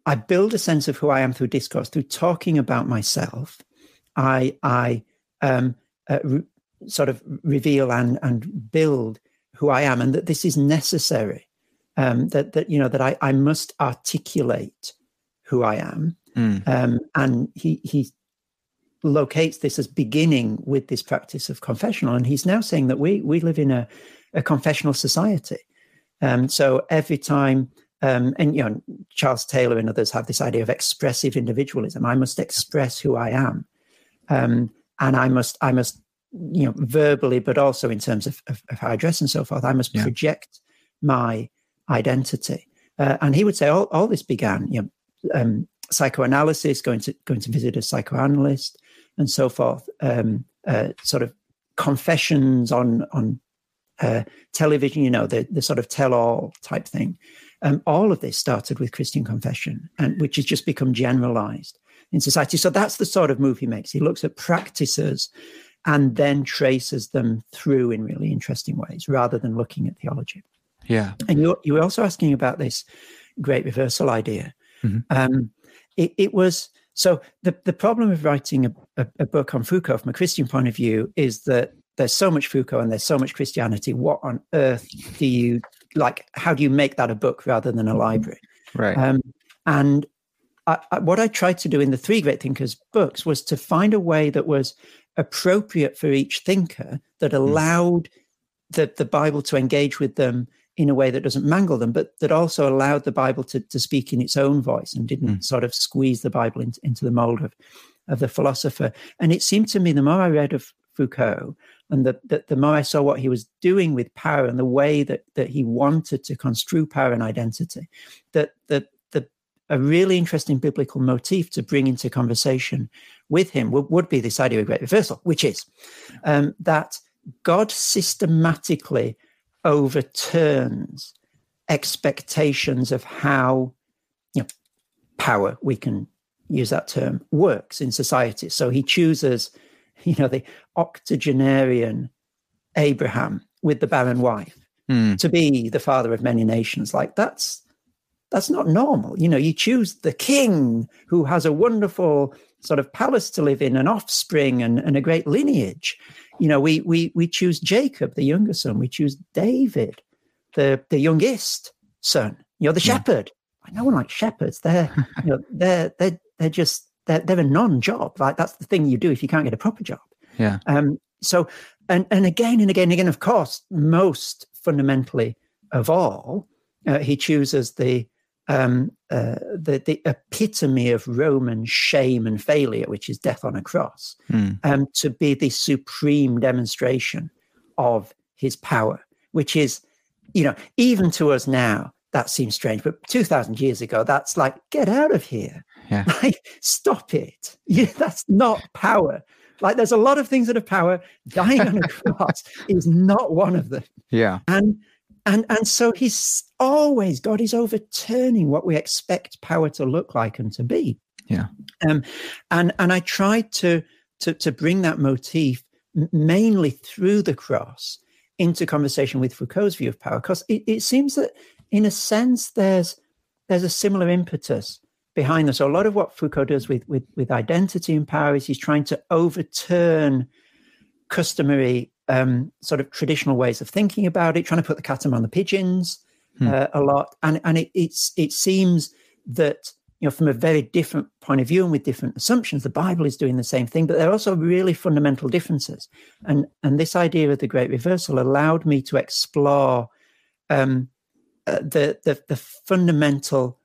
I build a sense of who I am through discourse, through talking about myself. I, I um, uh, re- sort of reveal and, and build who I am, and that this is necessary. Um, that that you know that I, I must articulate who I am, mm. um, and he he locates this as beginning with this practice of confessional, and he's now saying that we we live in a, a confessional society. Um, so every time, um, and you know, Charles Taylor and others have this idea of expressive individualism. I must express who I am, um, and I must I must you know, verbally, but also in terms of, of, of how I dress and so forth. I must yeah. project my identity. Uh, and he would say all, all this began, you know, um, psychoanalysis, going to going to visit a psychoanalyst, and so forth. Um, uh, sort of confessions on on uh, television, you know, the the sort of tell all type thing. Um, all of this started with Christian confession, and which has just become generalized in society. So that's the sort of move he makes. He looks at practices and then traces them through in really interesting ways rather than looking at theology. Yeah. And you're, you were also asking about this great reversal idea. Mm-hmm. Um, it, it, was so the, the problem of writing a, a, a, book on Foucault from a Christian point of view is that there's so much Foucault and there's so much Christianity. What on earth do you like? How do you make that a book rather than a library? Right. Um, and I, I, what I tried to do in the Three Great Thinkers books was to find a way that was appropriate for each thinker that hmm. allowed mm. the, the Bible to engage with them in a way that doesn't mangle them, but that also allowed the Bible to, to speak in its own voice and didn't mm. sort of squeeze the Bible into, into the mold of, of the philosopher. And it seemed to me the more I read of Foucault and the, the, the more I saw what he was doing with power and the way that, that he wanted to construe power and identity, that, that a really interesting biblical motif to bring into conversation with him would, would be this idea of great reversal, which is um, that God systematically overturns expectations of how you know, power, we can use that term, works in society. So he chooses, *laughs* you know, the octogenarian Abraham with the barren wife mm. to be the father of many nations. Like that's that's not normal. You know, you choose the king who has a wonderful sort of palace to live in, an offspring and, and a great lineage. You know, we we we choose Jacob, the younger son. We choose David, the the youngest son. You know, the yeah. shepherd. No one likes shepherds. They're *laughs* you know they're they're they're just they're they're a non-job. Like that's the thing you do if you can't get a proper job. Yeah. Um. So and and again and again and again, of course, most fundamentally of all, Uh, he chooses the um, uh, the, the epitome of Roman shame and failure, which is death on a cross, mm. um, to be the supreme demonstration of his power, which is, you know, even to us now, that seems strange, but 2000 years ago, that's like, get out of here. Yeah. *laughs* Like, stop it. Yeah, *laughs* that's not power. Like, there's a lot of things that are power. Dying on a *laughs* cross is not one of them. Yeah. And and and so he's always God is overturning what we expect power to look like and to be. Yeah. Um, and and I tried to to to bring that motif mainly through the cross into conversation with Foucault's view of power, because it, it seems that in a sense there's there's a similar impetus behind this. So a lot of what Foucault does with with with identity and power is he's trying to overturn customary um, sort of traditional ways of thinking about it, trying to put the cat among the pigeons hmm. uh, a lot, and and it, it's it seems that you know from a very different point of view and with different assumptions, the Bible is doing the same thing, but there are also really fundamental differences, and and this idea of the Great Reversal allowed me to explore um, uh, the, the the fundamental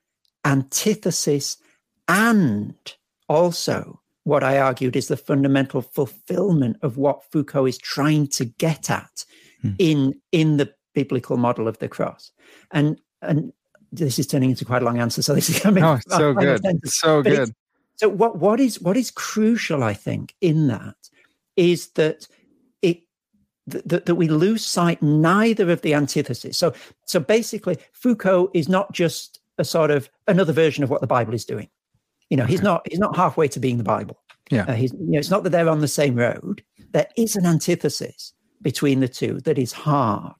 antithesis and also what I argued is the fundamental fulfillment of what Foucault is trying to get at hmm. in in the biblical model of the cross. And and this is turning into quite a long answer, so this is coming. Oh, so good, so but good. So what what is what is crucial, I think, in that is that it that, that we lose sight neither of the antithesis. So so basically, Foucault is not just a sort of another version of what the Bible is doing. You know, he's not he's not halfway to being the Bible. Yeah, uh, he's you know, it's not that they're on the same road. There is an antithesis between the two that is hard.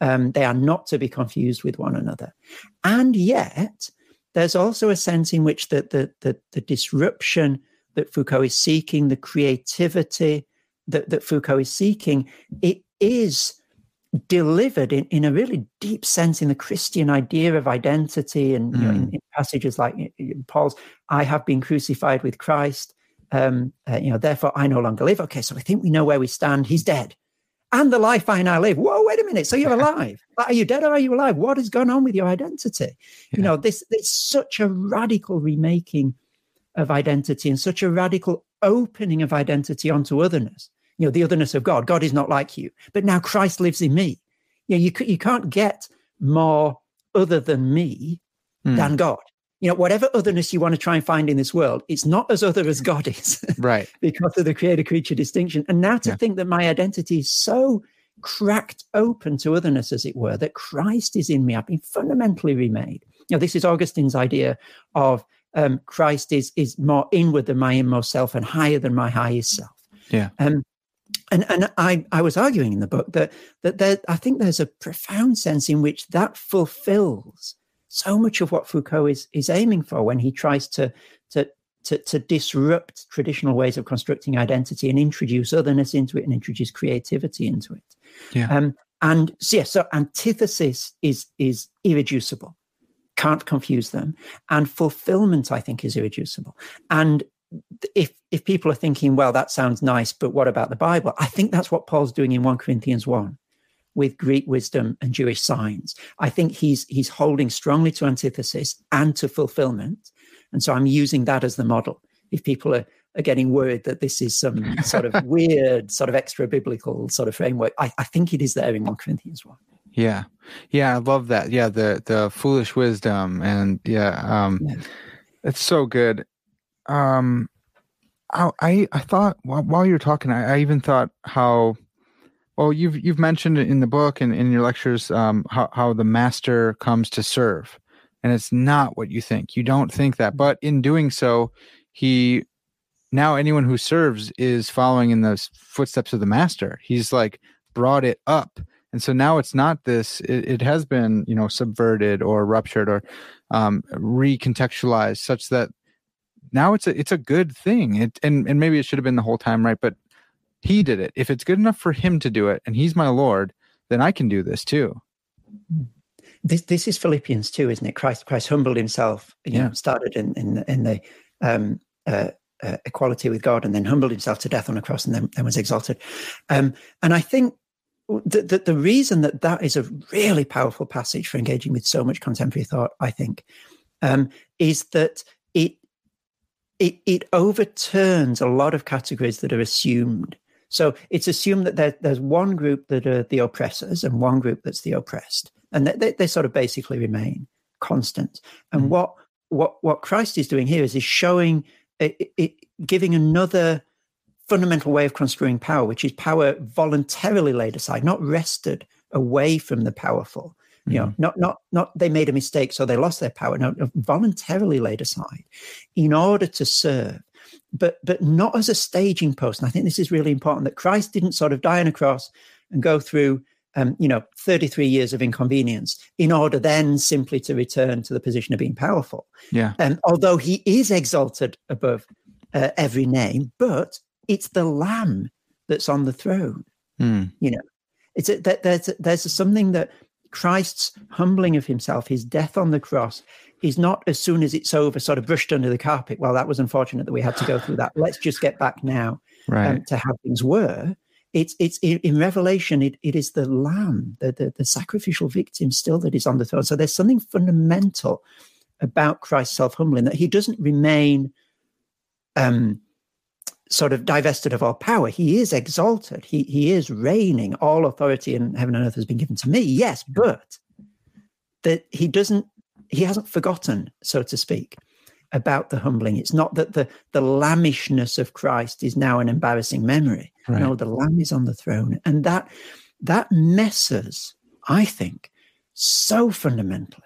Um, they are not to be confused with one another, and yet there's also a sense in which the the the, the disruption that Foucault is seeking, the creativity that, that Foucault is seeking, it is delivered in, in a really deep sense in the Christian idea of identity and mm. you know, in, mm. in, passages like Paul's, I have been crucified with Christ. Um, uh, you know, therefore I no longer live. Okay, so I think we know where we stand. He's dead. And the life I now live. Whoa, wait a minute. So you're *laughs* alive. are you dead or are you alive? What has gone on with your identity? Yeah. You know, this it's such a radical remaking of identity and such a radical opening of identity onto otherness you know, the otherness of God. God is not like you, but now Christ lives in me. You know, you, you can't get more other than me mm. than God. You know, whatever otherness you want to try and find in this world, it's not as other as God is. *laughs* Right. because of the creator creature distinction. And now to yeah. think that my identity is so cracked open to otherness, as it were, that Christ is in me. I've been fundamentally remade. You know, this is Augustine's idea of um, Christ is is more inward than my inmost self and higher than my highest self. Yeah. Um, and and I, I was arguing in the book that that there, I think there's a profound sense in which that fulfills so much of what Foucault is is aiming for when he tries to to to, to disrupt traditional ways of constructing identity and introduce otherness into it and introduce creativity into it. Yeah. Um, and so, yeah, so antithesis is is irreducible, can't confuse them, and fulfillment I think is irreducible. And if if people are thinking, well, that sounds nice, but what about the Bible? I think that's what Paul's doing in 1 Corinthians 1 with Greek wisdom and Jewish signs. I think he's he's holding strongly to antithesis and to fulfillment. And so I'm using that as the model. If people are, are getting worried that this is some sort of *laughs* weird, sort of extra biblical sort of framework, I, I think it is there in 1 Corinthians 1. Yeah. Yeah, I love that. Yeah, the the foolish wisdom and yeah, um yeah. it's so good um, I I thought while you're talking, I, I even thought how well you've you've mentioned in the book and in your lectures um, how how the master comes to serve, and it's not what you think. You don't think that, but in doing so, he now anyone who serves is following in the footsteps of the master. He's like brought it up, and so now it's not this. It, it has been you know subverted or ruptured or um, recontextualized such that now it's a it's a good thing. It and and maybe it should have been the whole time, right? But he did it. If it's good enough for him to do it, and he's my Lord, then I can do this 2. This this is Philippians too, isn't it? Christ Christ humbled himself. You yeah. know, started in in in the um, uh, uh, equality with God, and then humbled himself to death on a cross, and then, then was exalted. Um, and I think that the, the reason that that is a really powerful passage for engaging with so much contemporary thought, I think, um, is that it, it overturns a lot of categories that are assumed. So it's assumed that there, there's one group that are the oppressors and one group that's the oppressed, and they, they sort of basically remain constant. And mm-hmm. what what what Christ is doing here is is showing it, it, giving another fundamental way of construing power, which is power voluntarily laid aside, not wrested away from the powerful. You know, mm-hmm. not not not they made a mistake, so they lost their power. No, voluntarily laid aside in order to serve, but but not as a staging post. And I think this is really important that Christ didn't sort of die on a cross and go through um, you know, 33 years of inconvenience in order then simply to return to the position of being powerful. Yeah. And um, although he is exalted above uh, every name, but it's the lamb that's on the throne. Mm. You know, it's a, that there's there's something that Christ's humbling of himself, his death on the cross, is not as soon as it's over, sort of brushed under the carpet. Well, that was unfortunate that we had to go through that. *sighs* Let's just get back now right. um, to how things were. It's it's in Revelation. It, it is the Lamb, the, the the sacrificial victim, still that is on the throne. So there's something fundamental about Christ's self humbling that he doesn't remain um, sort of divested of all power. He is exalted. He he is reigning. All authority in heaven and earth has been given to me. Yes, but that he doesn't. He hasn't forgotten, so to speak, about the humbling. It's not that the the lambishness of Christ is now an embarrassing memory. Right. No, the Lamb is on the throne, and that that messes, I think, so fundamentally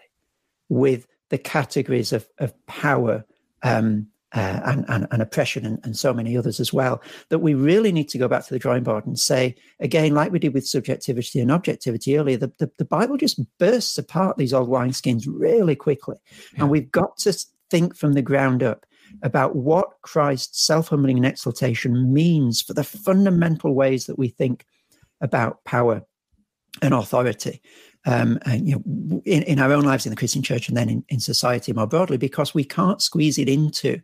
with the categories of of power um, uh, and, and, and, oppression and, and, so many others as well, that we really need to go back to the drawing board and say, again, like we did with subjectivity and objectivity earlier, the, the, the Bible just bursts apart these old wineskins really quickly. Yeah. And we've got to think from the ground up about what Christ's self humbling and exaltation means for the fundamental ways that we think about power and authority um, and, you know, in, in our own lives in the Christian church and then in, in society more broadly, because we can't squeeze it into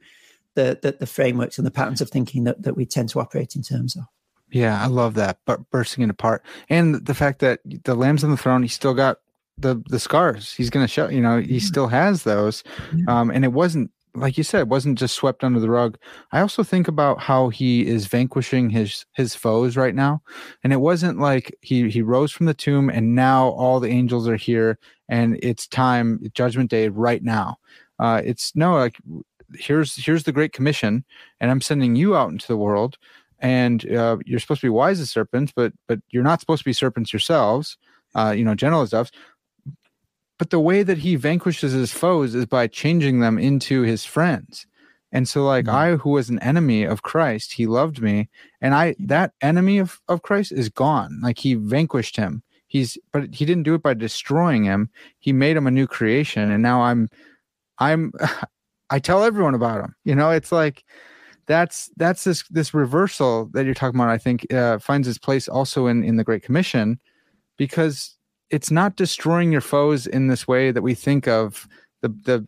the, the, the frameworks and the patterns of thinking that, that we tend to operate in terms of. Yeah, I love that, but bursting it apart, and the fact that the lamb's on the throne, he's still got the the scars. He's going to show, you know, he still has those, um, and it wasn't like you said, wasn't just swept under the rug. I also think about how he is vanquishing his his foes right now, and it wasn't like he he rose from the tomb and now all the angels are here and it's time, Judgment Day, right now. Uh, it's no like here's here's the Great Commission, and I'm sending you out into the world, and uh, you're supposed to be wise as serpents, but but you're not supposed to be serpents yourselves. Uh, you know, as doves but the way that he vanquishes his foes is by changing them into his friends. And so like mm-hmm. i who was an enemy of christ he loved me and i that enemy of, of christ is gone. Like he vanquished him. He's but he didn't do it by destroying him. He made him a new creation and now i'm i'm *laughs* i tell everyone about him. You know it's like that's that's this this reversal that you're talking about i think uh, finds its place also in in the great commission because it's not destroying your foes in this way that we think of the the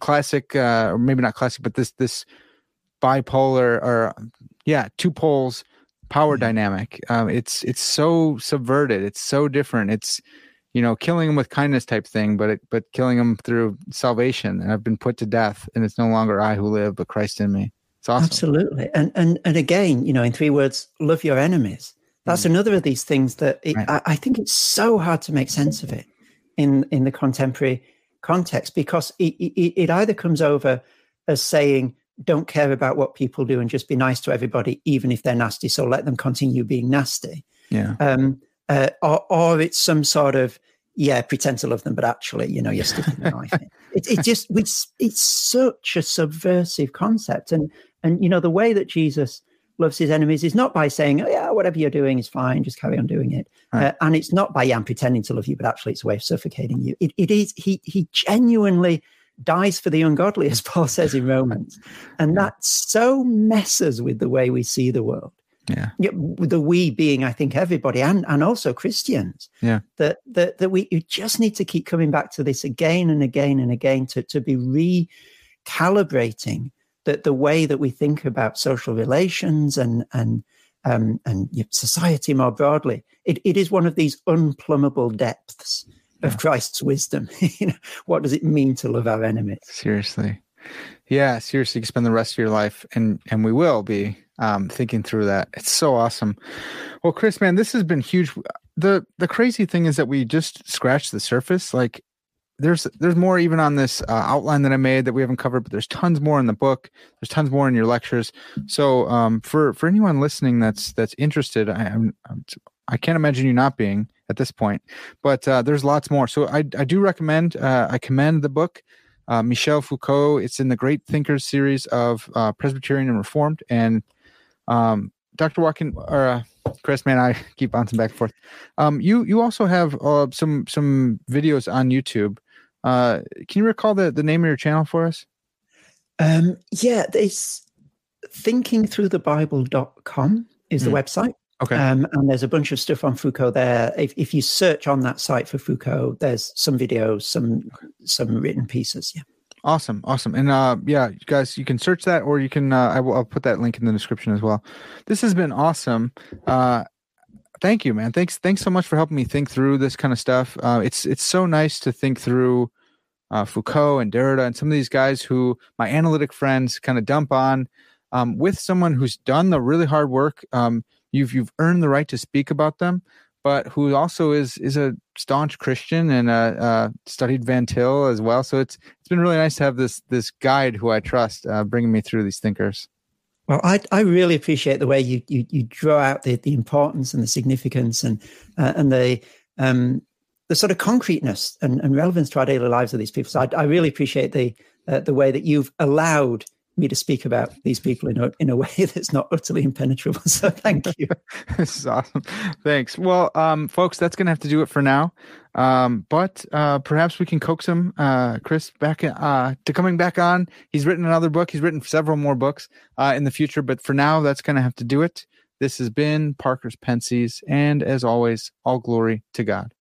classic uh, or maybe not classic but this this bipolar or yeah two poles power mm-hmm. dynamic. Um, it's it's so subverted. It's so different. It's you know killing them with kindness type thing but it, but killing them through salvation. And i've been put to death and it's no longer i who live but christ in me. It's awesome. Absolutely. And and and again you know in three words love your enemies that's mm. another of these things that it, right. I, I, think it's so hard to make sense of it in in the contemporary context because it, it, it either comes over as saying don't care about what people do and just be nice to everybody even if they're nasty so let them continue being nasty yeah um uh, or, or it's some sort of yeah pretend to love them but actually you know you're sticking the knife in *laughs* it, it just it's, it's such a subversive concept and and you know the way that jesus loves his enemies is not by saying, oh, yeah, whatever you're doing is fine, just carry on doing it. Right. Uh, and it's not by, yeah, pretending to love you, but actually it's a way of suffocating you. It, it is, he, he genuinely dies for the ungodly, *laughs* as Paul says in Romans. And that so messes with the way we see the world. Yeah. The we being, I think, everybody and, and also Christians. Yeah. That, that, that we you just need to keep coming back to this again and again and again to, to be recalibrating that the way that we think about social relations and and um, and society more broadly. It, it is one of these unplumbable depths of Christ's wisdom. *laughs* you know, what does it mean to love our enemies? Seriously. Yeah, seriously, you spend the rest of your life and and we will be um, thinking through that. It's so awesome. Well, Chris, man, this has been huge. The the crazy thing is that we just scratched the surface. Like there's there's more even on this uh, outline that I made that we haven't covered, but there's tons more in the book. There's tons more in your lectures. So um, for for anyone listening that's that's interested, I, I'm, I'm I can't imagine you not being at this point. But uh, there's lots more. So I I do recommend uh, I commend the book. Uh, Michel Foucault. It's in the Great Thinkers series of uh, Presbyterian and Reformed. And um, Dr. Watkin or uh, Chris, man, I *laughs* keep bouncing back and forth. Um, you you also have some some videos on YouTube uh, can you recall the, the name of your channel for us? Um, yeah, it's thinkingthroughthebible.com is the mm. website. Okay. Um, and there's a bunch of stuff on Foucault there. If, if you search on that site for Foucault, there's some videos, some some written pieces. Yeah. Awesome, awesome, and uh, yeah, you guys, you can search that, or you can. Uh, I will. I'll put that link in the description as well. This has been awesome. Uh, thank you, man. Thanks, thanks so much for helping me think through this kind of stuff. Uh, it's it's so nice to think through uh, Foucault and Derrida and some of these guys who my analytic friends kind of dump on um, with someone who's done the really hard work. Um, you've you've earned the right to speak about them, but who also is is a staunch Christian and uh, uh, studied Van Til as well. So it's it's been really nice to have this this guide who I trust uh, bringing me through these thinkers. Well, I, I really appreciate the way you, you, you draw out the, the importance and the significance and uh, and the um, the sort of concreteness and, and relevance to our daily lives of these people. So I, I really appreciate the uh, the way that you've allowed me to speak about these people in a, in a *laughs* way that's not utterly impenetrable. So thank you. *laughs* this is awesome. Thanks. Well, um, folks, that's going to have to do it for now. Um, but uh, perhaps we can coax him, uh, Chris, back uh, to coming back on. He's written another book. He's written several more books uh, in the future. But for now, that's going to have to do it. This has been Parker's Pensées. And as always, all glory to God.